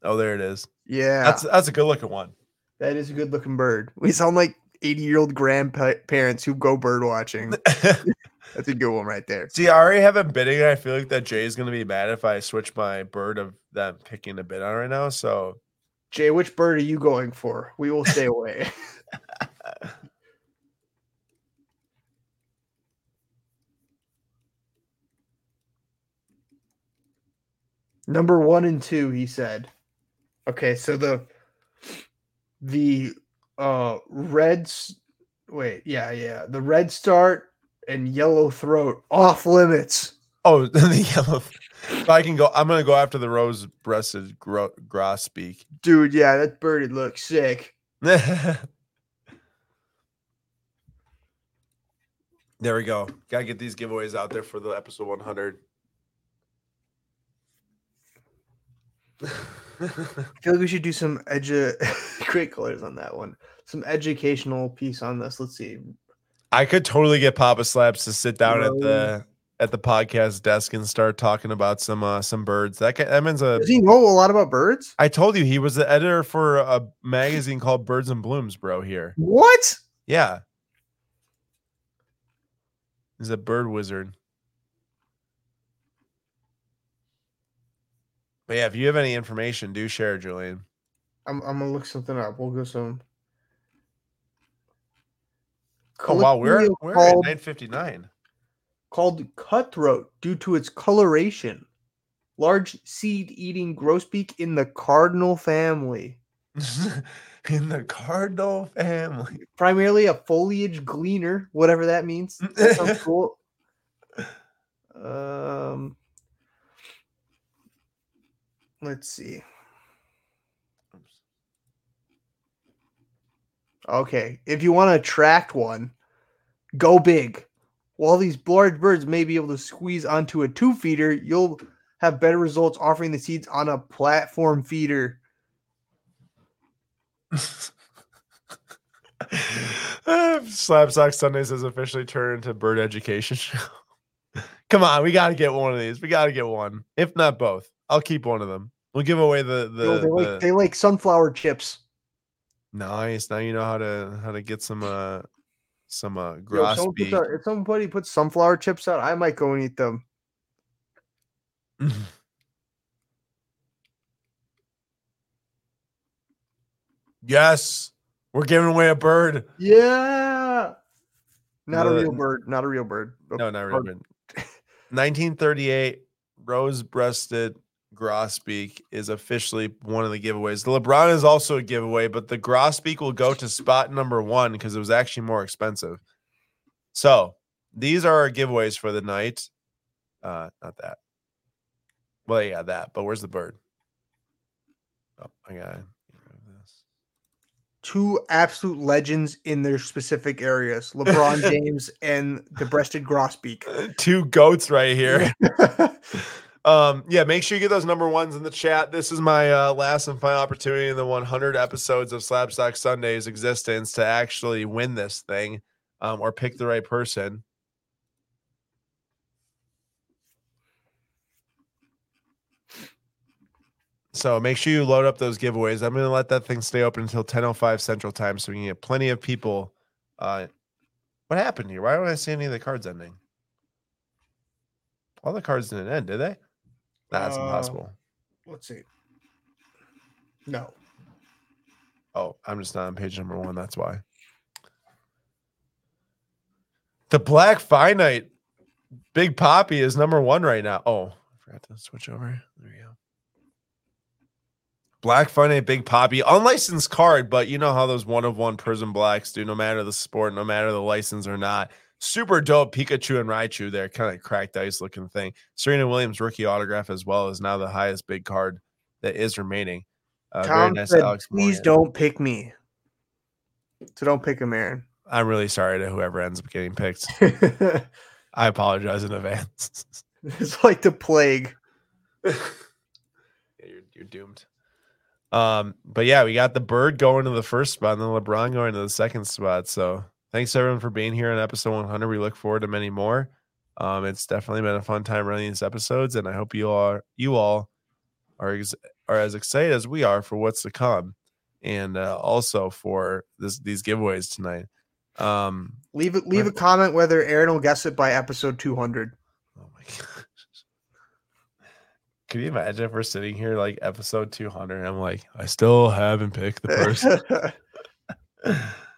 Oh, there it is. yeah, That's that's a good looking one. that is a good-looking bird. We sound like eighty-year-old grandparents who go bird watching. That's a good one right there. See, I already have a bidding. and I feel like that Jay's gonna be mad if I switch my bird of that I'm picking a bid on right now. So Jay, which bird are you going for? We will stay away. Number one and two, he said. Okay, so the the uh reds wait, yeah, yeah. The red start and yellow throat off limits. oh the yellow. If I can go, I'm gonna go after the rose breasted gro- grosbeak. Dude, yeah, that bird looks sick. there we go. Gotta get these giveaways out there for the episode 100. I feel like we should do some edu great colors on that one. Some educational piece on this. Let's see. I could totally get Papa Slabs to sit down at the at the podcast desk and start talking about some uh some birds. That guy, that man's a. Does he know a lot about birds? I told you he was the editor for a magazine called Birds and Blooms, bro. Here, What? yeah, he's a bird wizard. But yeah, if you have any information, do share, Julian. I'm, I'm gonna look something up. We'll go some. Oh wow, we're we're at nine fifty nine. called cutthroat due to its coloration. Large seed-eating grosbeak in the cardinal family. In the cardinal family. Primarily a foliage gleaner, whatever that means. That sounds cool. Um, let's see. Okay, if you want to attract one, go big. While these large birds may be able to squeeze onto a two feeder, you'll have better results offering the seeds on a platform feeder. SlabStox Sundays has officially turned into bird education show. Come on, we got to get one of these. We got to get one, if not both. I'll keep one of them. We'll give away the the, Yo, they, the- like, they like sunflower chips. nice. Now you know how to how to get some uh some uh Yo, if, out- if somebody puts sunflower chips out, I might go and eat them. yes, we're giving away a bird. Yeah. Not a real bird. Not a real bird. No, not really. bird. bird. 1938 rose breasted Grosbeak is officially one of the giveaways. The LeBron is also a giveaway, but the Grosbeak will go to spot number one because it was actually more expensive. So these are our giveaways for the night. Uh, not that. Well, yeah, that. But where's the bird? Oh, I got it. Two absolute legends in their specific areas: LeBron James and the breasted grosbeak. Two goats right here. um, yeah, make sure you get those number ones in the chat. This is my uh, last and final opportunity in the 100 episodes of SlabStox Sunday's existence to actually win this thing um, or pick the right person. So make sure you load up those giveaways. I'm going to let that thing stay open until 10:05 Central Time, so we can get plenty of people. Uh, what happened here? Why don't I see any of the cards ending? All the cards didn't end, did they? That's Uh, impossible. Let's see. No. Oh, I'm just not on page number one. That's why. The Black Finite Big Poppy is number one right now. Oh, I forgot to switch over. There we go. Black Finite Big Poppy, unlicensed card, but you know how those one of one Prizm Blacks do, no matter the sport, no matter the license or not. Super dope Pikachu and Raichu there, kind of cracked ice looking thing. Serena Williams rookie autograph as well is now the highest big card that is remaining. Uh, very Tom nice, said, Alex. please don't pick me. So don't pick him, Aaron. I'm really sorry to whoever ends up getting picked. I apologize in advance. it's like the plague. Yeah, you're, you're doomed. Um, but yeah, we got the bird going to the first spot and then LeBron going to the second spot. So thanks everyone for being here on episode 100. We look forward to many more. Um, it's definitely been a fun time running these episodes, and I hope you all are you all are ex- are as excited as we are for what's to come, and uh, also for this these giveaways tonight. Um, Leave it. Leave a comment whether Aaron will guess it by episode 200. Oh my gosh. Could you imagine if we're sitting here like episode 200 and I'm like, I still haven't picked the person.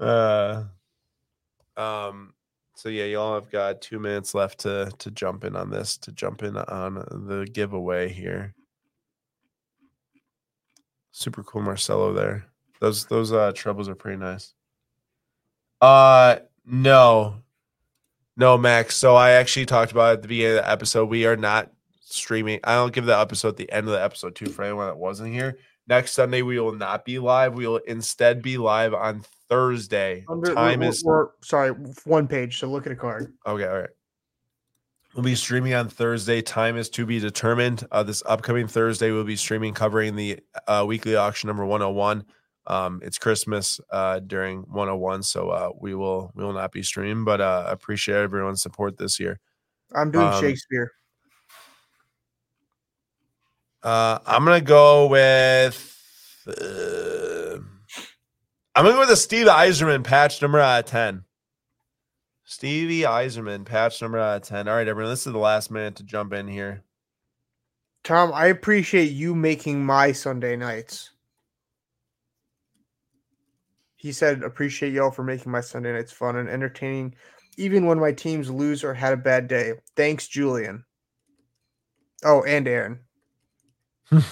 uh um so yeah, y'all have got two minutes left to to jump in on this, to jump in on the giveaway here. Super cool Marcelo there. Those those uh trebles are pretty nice. Uh no. No, Max. So I actually talked about at the beginning of the episode. We are not streaming. I'll give the episode at the end of the episode too for anyone that wasn't here. Next Sunday we will not be live. We will instead be live on Thursday. Under, Time we're, is we're- sorry, one page. So look at a card. Okay, all right. We'll be streaming on Thursday. Time is to be determined. Uh, this upcoming Thursday, we'll be streaming covering the uh, weekly auction number 101. Um, it's Christmas uh, during 101, so uh, we will we will not be streaming, but uh, I appreciate everyone's support this year. I'm doing Um, Shakespeare. Uh, I'm gonna go with uh, I'm gonna go with a Steve Yzerman patch number out of ten. Stevie Yzerman patch number out of ten. All right, everyone. This is the last minute to jump in here. Tom, I appreciate you making my Sunday nights. He said, appreciate y'all for making my Sunday nights fun and entertaining, even when my teams lose or had a bad day. Thanks, Julian. Oh, and Aaron. and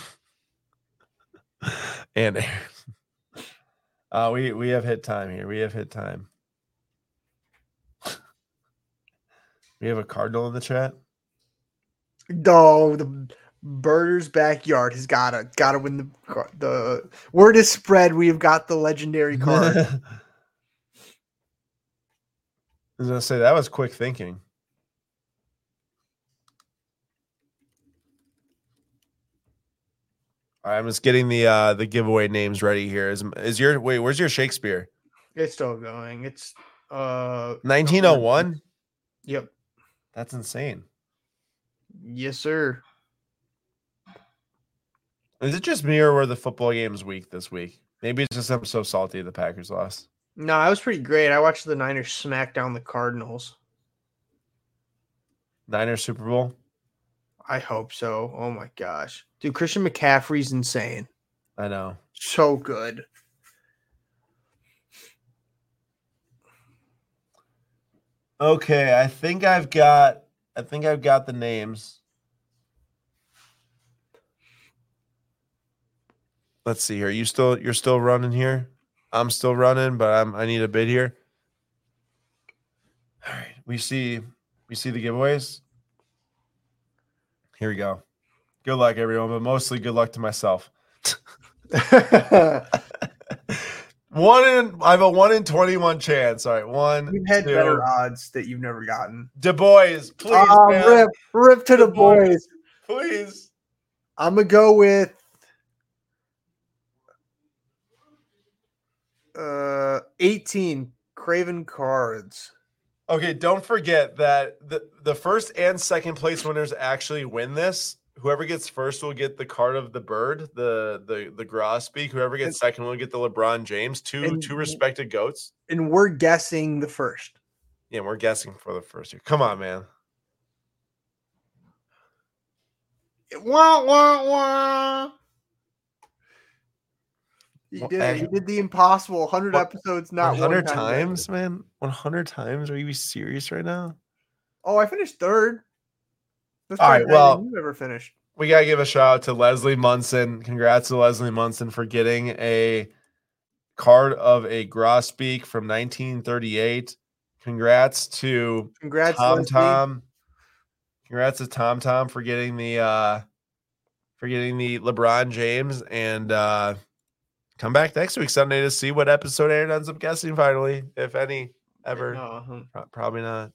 Aaron. Uh, we we have hit time here. We have hit time. we have a cardinal in the chat. Oh, the Birders backyard has gotta gotta win the the word is spread. We've got the legendary card. I was gonna say that was quick thinking. All right, I'm just getting the uh the giveaway names ready here. Is is your wait? Where's your Shakespeare? it's still going. It's uh 1901. Yep. That's insane. Yes, sir. Is it just me or were the football games weak this week? Maybe it's just I'm so salty the Packers lost. No, I was pretty great. I watched the Niners smack down the Cardinals. Niners Super Bowl. I hope so. Oh my gosh. Dude, Christian McCaffrey's insane. I know. So good. Okay, I think I've got I think I've got the names. let's see here. You still you're still running here. I'm still running, but I'm I need a bid here. All right, we see we see the giveaways. Here we go. Good luck, everyone, but mostly good luck to myself. one in I have a one in twenty one chance. All right, one. You've had two. better odds that you've never gotten. Du Bois, please, man, rip, rip to the Du Bois. boys. please. I'm gonna go with uh 18 Craven cards. Okay, don't forget that the, the first and second place winners actually win this. Whoever gets first will get the card of the bird, the the the grosbeak. Whoever gets second will get the LeBron James. Two And- two respected goats. And we're guessing the first. Yeah, we're guessing for the first year. Come on, man. Wah wah wah. You did it. You eh, did the impossible. 100 what- episodes, not One one hundred time times, man. One hundred times. Are you serious right now? Oh, I finished third. That's All right, well- you ever finished. We gotta give a shout out to Leslie Munson. Congrats to Leslie Munson for getting a card of a grosbeak from 1938. Congrats to Congrats, Tom Leslie. Tom. Congrats to Tom Tom for getting the uh for getting the LeBron James and uh come back next week Sunday to see what episode Aaron ends up guessing finally, if any ever. No, huh. Pro- Probably not.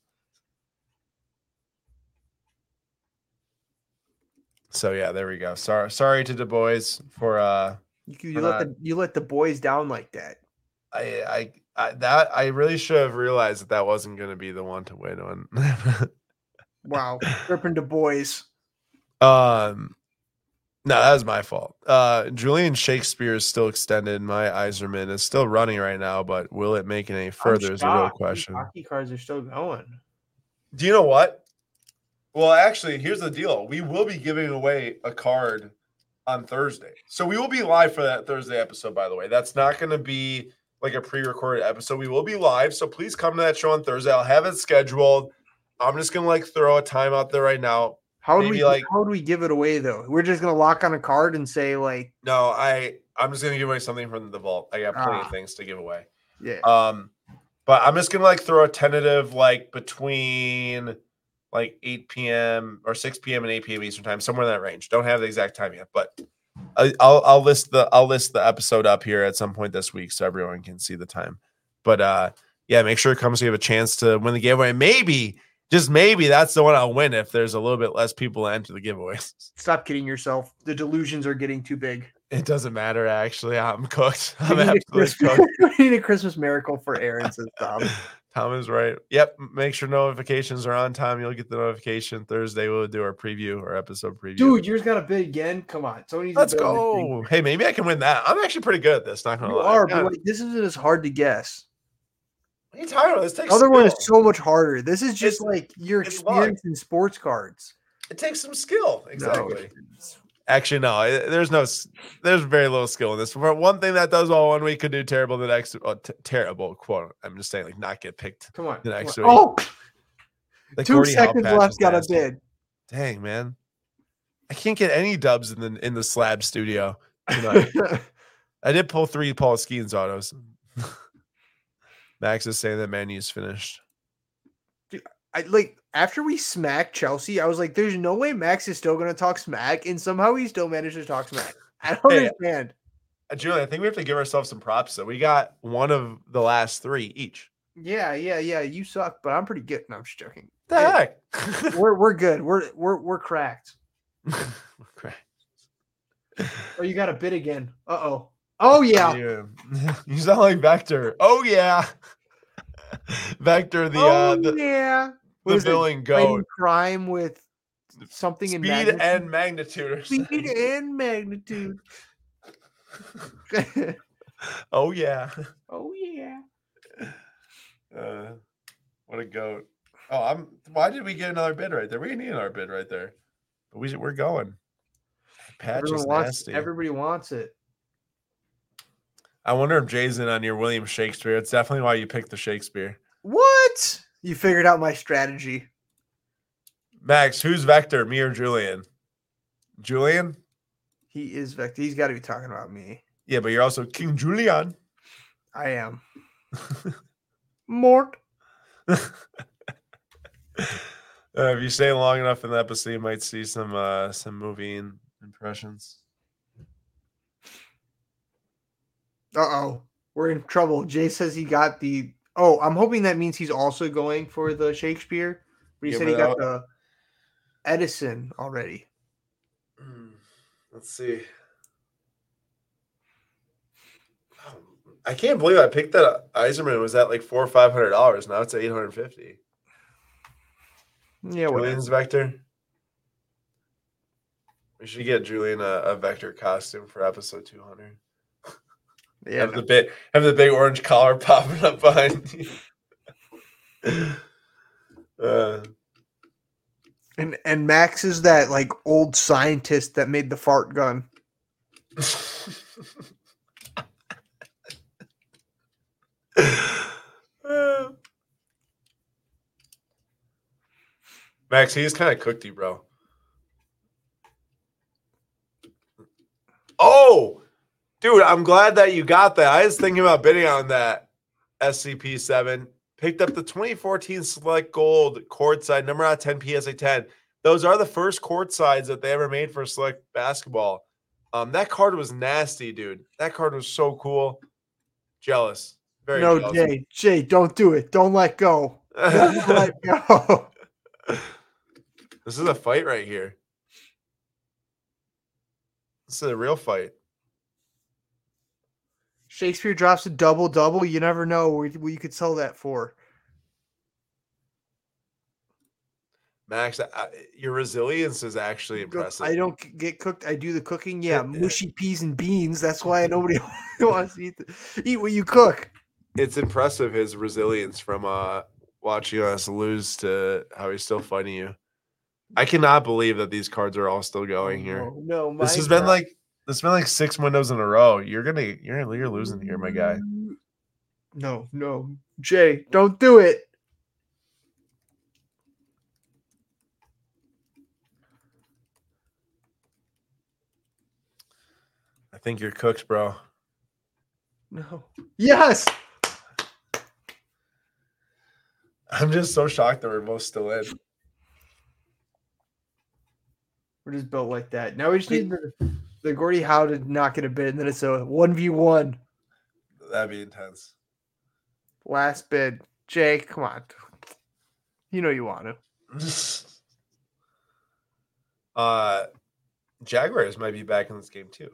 So yeah, there we go. Sorry, sorry to the boys for uh You, you We're let not- the you let the boys down like that. I I, I that I really should have realized that that wasn't going to be the one to win on. Wow, ripping the boys. um no, that was my fault. Uh Julian Shakespeare is still extended. My Yzerman is still running right now, but will it make it any further is a real question. Hockey cards are still going. Do you know what? Well, actually, here's the deal. We will be giving away a card on Thursday. So we will be live for that Thursday episode, by the way. That's not going to be like a pre recorded episode. We will be live. So please come to that show on Thursday. I'll have it scheduled. I'm just going to like throw a time out there right now. How would we like- how would we give it away though? We're just gonna lock on a card and say like, No, I, I'm just going to give away something from the vault. I got plenty Ah. of things to give away. yeah, Um, but I'm just gonna like throw a tentative like between like 8 p.m. or 6 p.m. and 8 p.m. Eastern time, somewhere in that range. Don't have the exact time yet, but I'll I'll list the I'll list the episode up here at some point this week so everyone can see the time. But uh, yeah, make sure it comes so you have a chance to win the giveaway. Maybe just maybe that's the one I'll win if there's a little bit less people to enter the giveaways. stop kidding yourself. The delusions are getting too big. It doesn't matter actually. I'm cooked. I'm absolutely Christmas, cooked. we need a Christmas miracle for Aaron, says Tom. Tom is right. Yep. Make sure notifications are on time. You'll get the notification Thursday. We'll do our preview or episode preview. Dude, yours got a bid again. Come on, someone needs to let's bid on this thing. go. Hey, maybe I can win that. I'm actually pretty good at this. Not gonna You lie. are, but like, this isn't as hard to guess. What are you talking about? This takes The other one is so much harder. This is just It's- like your luck. experience in sports cards. It takes some skill. Exactly. it's- Actually, no. Eh, there's no. There's very little skill in this. For one thing that does well one week could do terrible the next. Oh, t- terrible quote. I'm just saying, like not get picked. Come on. The come next on. week. Oh, The two Gordie seconds patch left. Got a bid. Dang man, I can't get any dubs in the in the slab studio tonight. I did pull three Paul Skenes autos. Max is saying that Man U's finished. I like after we smacked Chelsea, I was like, "There's no way Max is still going to talk smack," and somehow he still managed to talk smack. I don't Hey, understand. Uh, Julian, I think we have to give ourselves some props. So we got one of the last three each. Yeah, yeah, yeah. You suck, but I'm pretty good. No, I'm just joking. The Hey, heck? We're we're good. We're we're we're cracked. Crap. Oh, you got a bid again. Uh oh. Oh yeah. You, you sound like Vector. Oh yeah. Vector, the oh uh the, yeah. The villain goat. crime with something in Speed magnitude. and magnitude. speed and magnitude. oh yeah. oh yeah. Uh, what a goat! Oh, I'm. Why did we get another bid right there? We need another bid right there. But we we're going. Patch Everyone is wants. nasty. Everybody wants it. I wonder if Jay's in on your William Shakespeare. It's definitely why you picked the Shakespeare. What? You figured out my strategy. Max, who's Vector? Me or Julian? Julian. He is Vector. He's got to be talking about me. Yeah, but you're also King Julian. I am. Mort. Uh, if you stay long enough in the episode, you might see some uh some movie in- impressions. Uh oh. We're in trouble. Jay says he got the. Oh, I'm hoping that means he's also going for the Shakespeare. But he said he got the Edison already. Hmm, Let's see. Oh, I can't believe I picked that Yzerman was at like four or five hundred dollars. Now it's at eight hundred fifty. Yeah, whatever. Julian's Vector. We should get Julian a, a Vector costume for episode two hundred. Yeah, have the big have the big orange collar popping up behind you. uh, and and Max is that like old scientist that made the fart gun. Max, he's kind of cooked you, bro. Oh, dude, I'm glad that you got that. I was thinking about bidding on that SCP 7. Picked up the 2014 Select Gold courtside number out of 10 PSA 10. Those are the first court sides that they ever made for select basketball. Um, that card was nasty, dude. That card was so cool. Jealous. Very no, jealous. Jay, Jay, don't do it. Don't let go. Don't let go. This is a fight right here. This is a real fight. Shakespeare drops a double double. You never know where, where you could sell that for. Max, I, your resilience is actually impressive. I don't get cooked. I do the cooking. Yeah, mushy peas and beans. That's why nobody wants to eat, the, eat what you cook. It's impressive his resilience from uh watching us lose to how he's still fighting you. I cannot believe that these cards are all still going here. Oh, no, This has been like this been like six windows in a row. You're gonna you're you're losing here, my guy. Mm, no, no, Jay, don't do it. I think you're cooked, bro. No. Yes. I'm just so shocked that we're both still in. We're just built like that. Now we just need the, the Gordie Howe to not get a bid, and then it's a one v one That'd be intense. last bid. Jake. come on. You know you want to. uh Jaguars might be back in this game too.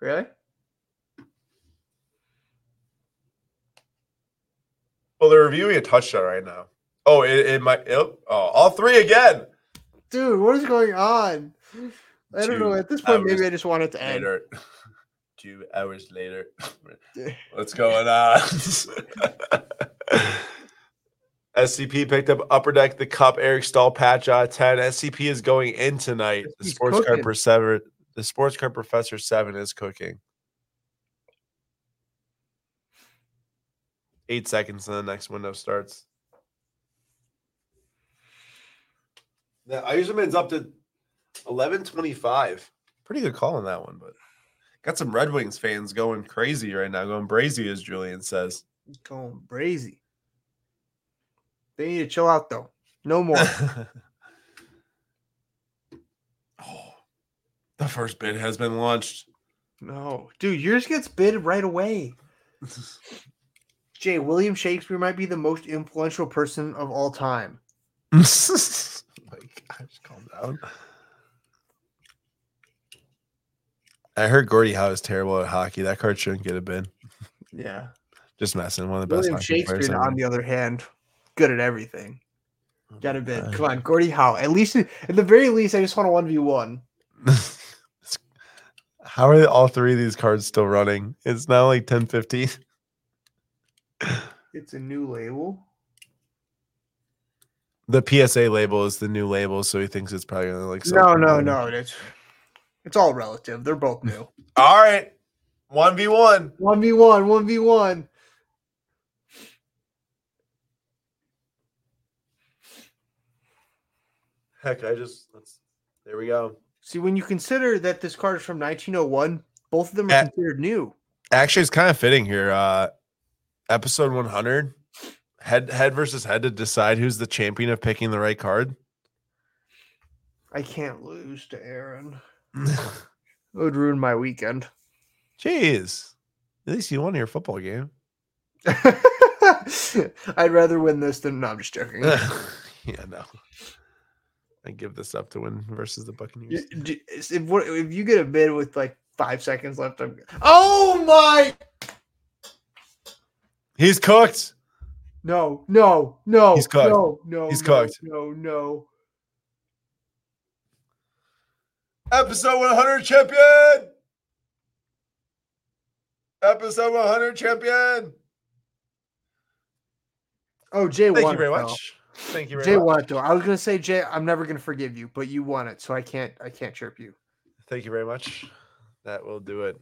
Really? Well, they're reviewing a touchdown right now. Oh, it, it might. Oh, all three again. Dude, what is going on? I don't know. At this point, maybe I just want it to end. Later, two hours later. What's going on? SCP picked up Upper Deck the Cup Eric Staal patch out 10. SCP is going in tonight. The He's sports card cooking. professor, the sports card professor 7 is cooking. Eight seconds and the next window starts. The Yzerman's up to 1125. Pretty good call on that one, but got some Red Wings fans going crazy right now, going brazy, as Julian says. Going brazy. They need to chill out though. No more. oh, the first bid has been launched. no, dude, yours gets bid right away. Jay, William Shakespeare might be the most influential person of all time. Oh my gosh, calm down. I heard Gordie Howe is terrible at hockey. That card shouldn't get a bid. Yeah. Just messing. One of the best William hockey players Shakespeare, on the other hand, good at everything. Got a bid. Uh, Come on, Gordie Howe. At least, at the very least, I just want a one v one. How are all three of these cards still running? It's now like 10 15. It's a new label. The PSA label is the new label, so he thinks it's probably gonna like No, no, no. It's it's all relative. They're both new. All right, one v one. One v one. One v one. Heck, I just let's. There we go. See, when you consider that this card is from 1901, both of them are Yeah. considered new. Actually, it's kind of fitting here. Uh episode 100 head head versus head to decide who's the champion of picking the right card. I can't lose to Aaron. It would ruin my weekend. Jeez. At least you won your football game. I'd rather win this than no, I'm just joking. yeah, no. I give this up to win versus the Buccaneers. If, if you get a bid with like five seconds left, I'm. Oh my! He's cooked. No, no, no. He's cooked. No, no. He's no, cooked. No, no. Episode 100 champion. Episode 100 champion. Oh, Jay Thank won. you very it, though. much. Thank you very Jay much. won it though. I was gonna say Jay, I'm never gonna forgive you, but you won it, so I can't. I can't chirp you. Thank you very much. That will do it.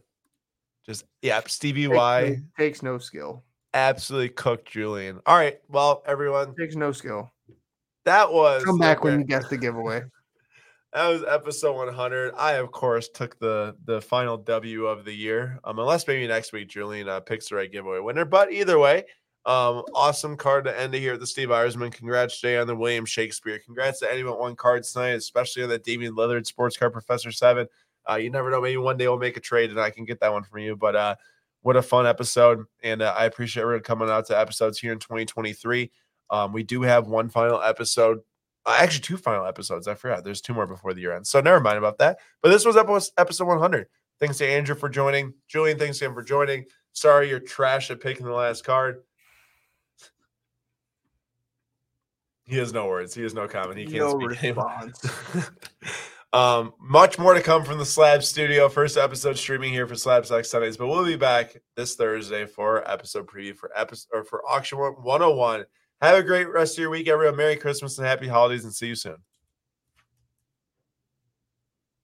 Just yeah, Stevie Takes Y no- takes no skill. absolutely cooked Julian. All right, well, everyone, Takes no skill. that was Come back when you guess the giveaway. That was episode 100. I, of course, took the the final W of the year. Um, unless maybe next week Julian uh, picks the right giveaway winner. But either way, um, awesome card to end it here at the Steve Yzerman. Congrats, Jay, on the William Shakespeare. Congrats to anyone won cards tonight, especially on that Damian Lillard Sports Card Professor Seven. Uh, you never know. Maybe one day we'll make a trade and I can get that one from you. But uh, what a fun episode, and uh, I appreciate everyone coming out to episodes here in 2023. Um, we do have one final episode actually two final episodes. I forgot. There's two more before the year ends. So never mind about that. But this was episode episode 100. Thanks to Andrew for joining. Julian, thanks to him for joining. Sorry you're trash at picking the last card. He has no words. He has no comment. He can't No speak. response. um, much more to come from the Slab Studio. First episode streaming here for Slab Sack Sundays, but we'll be back this Thursday for episode preview for episode or for auction 101. Have a great rest of your week, everyone. Merry Christmas and happy holidays, and see you soon.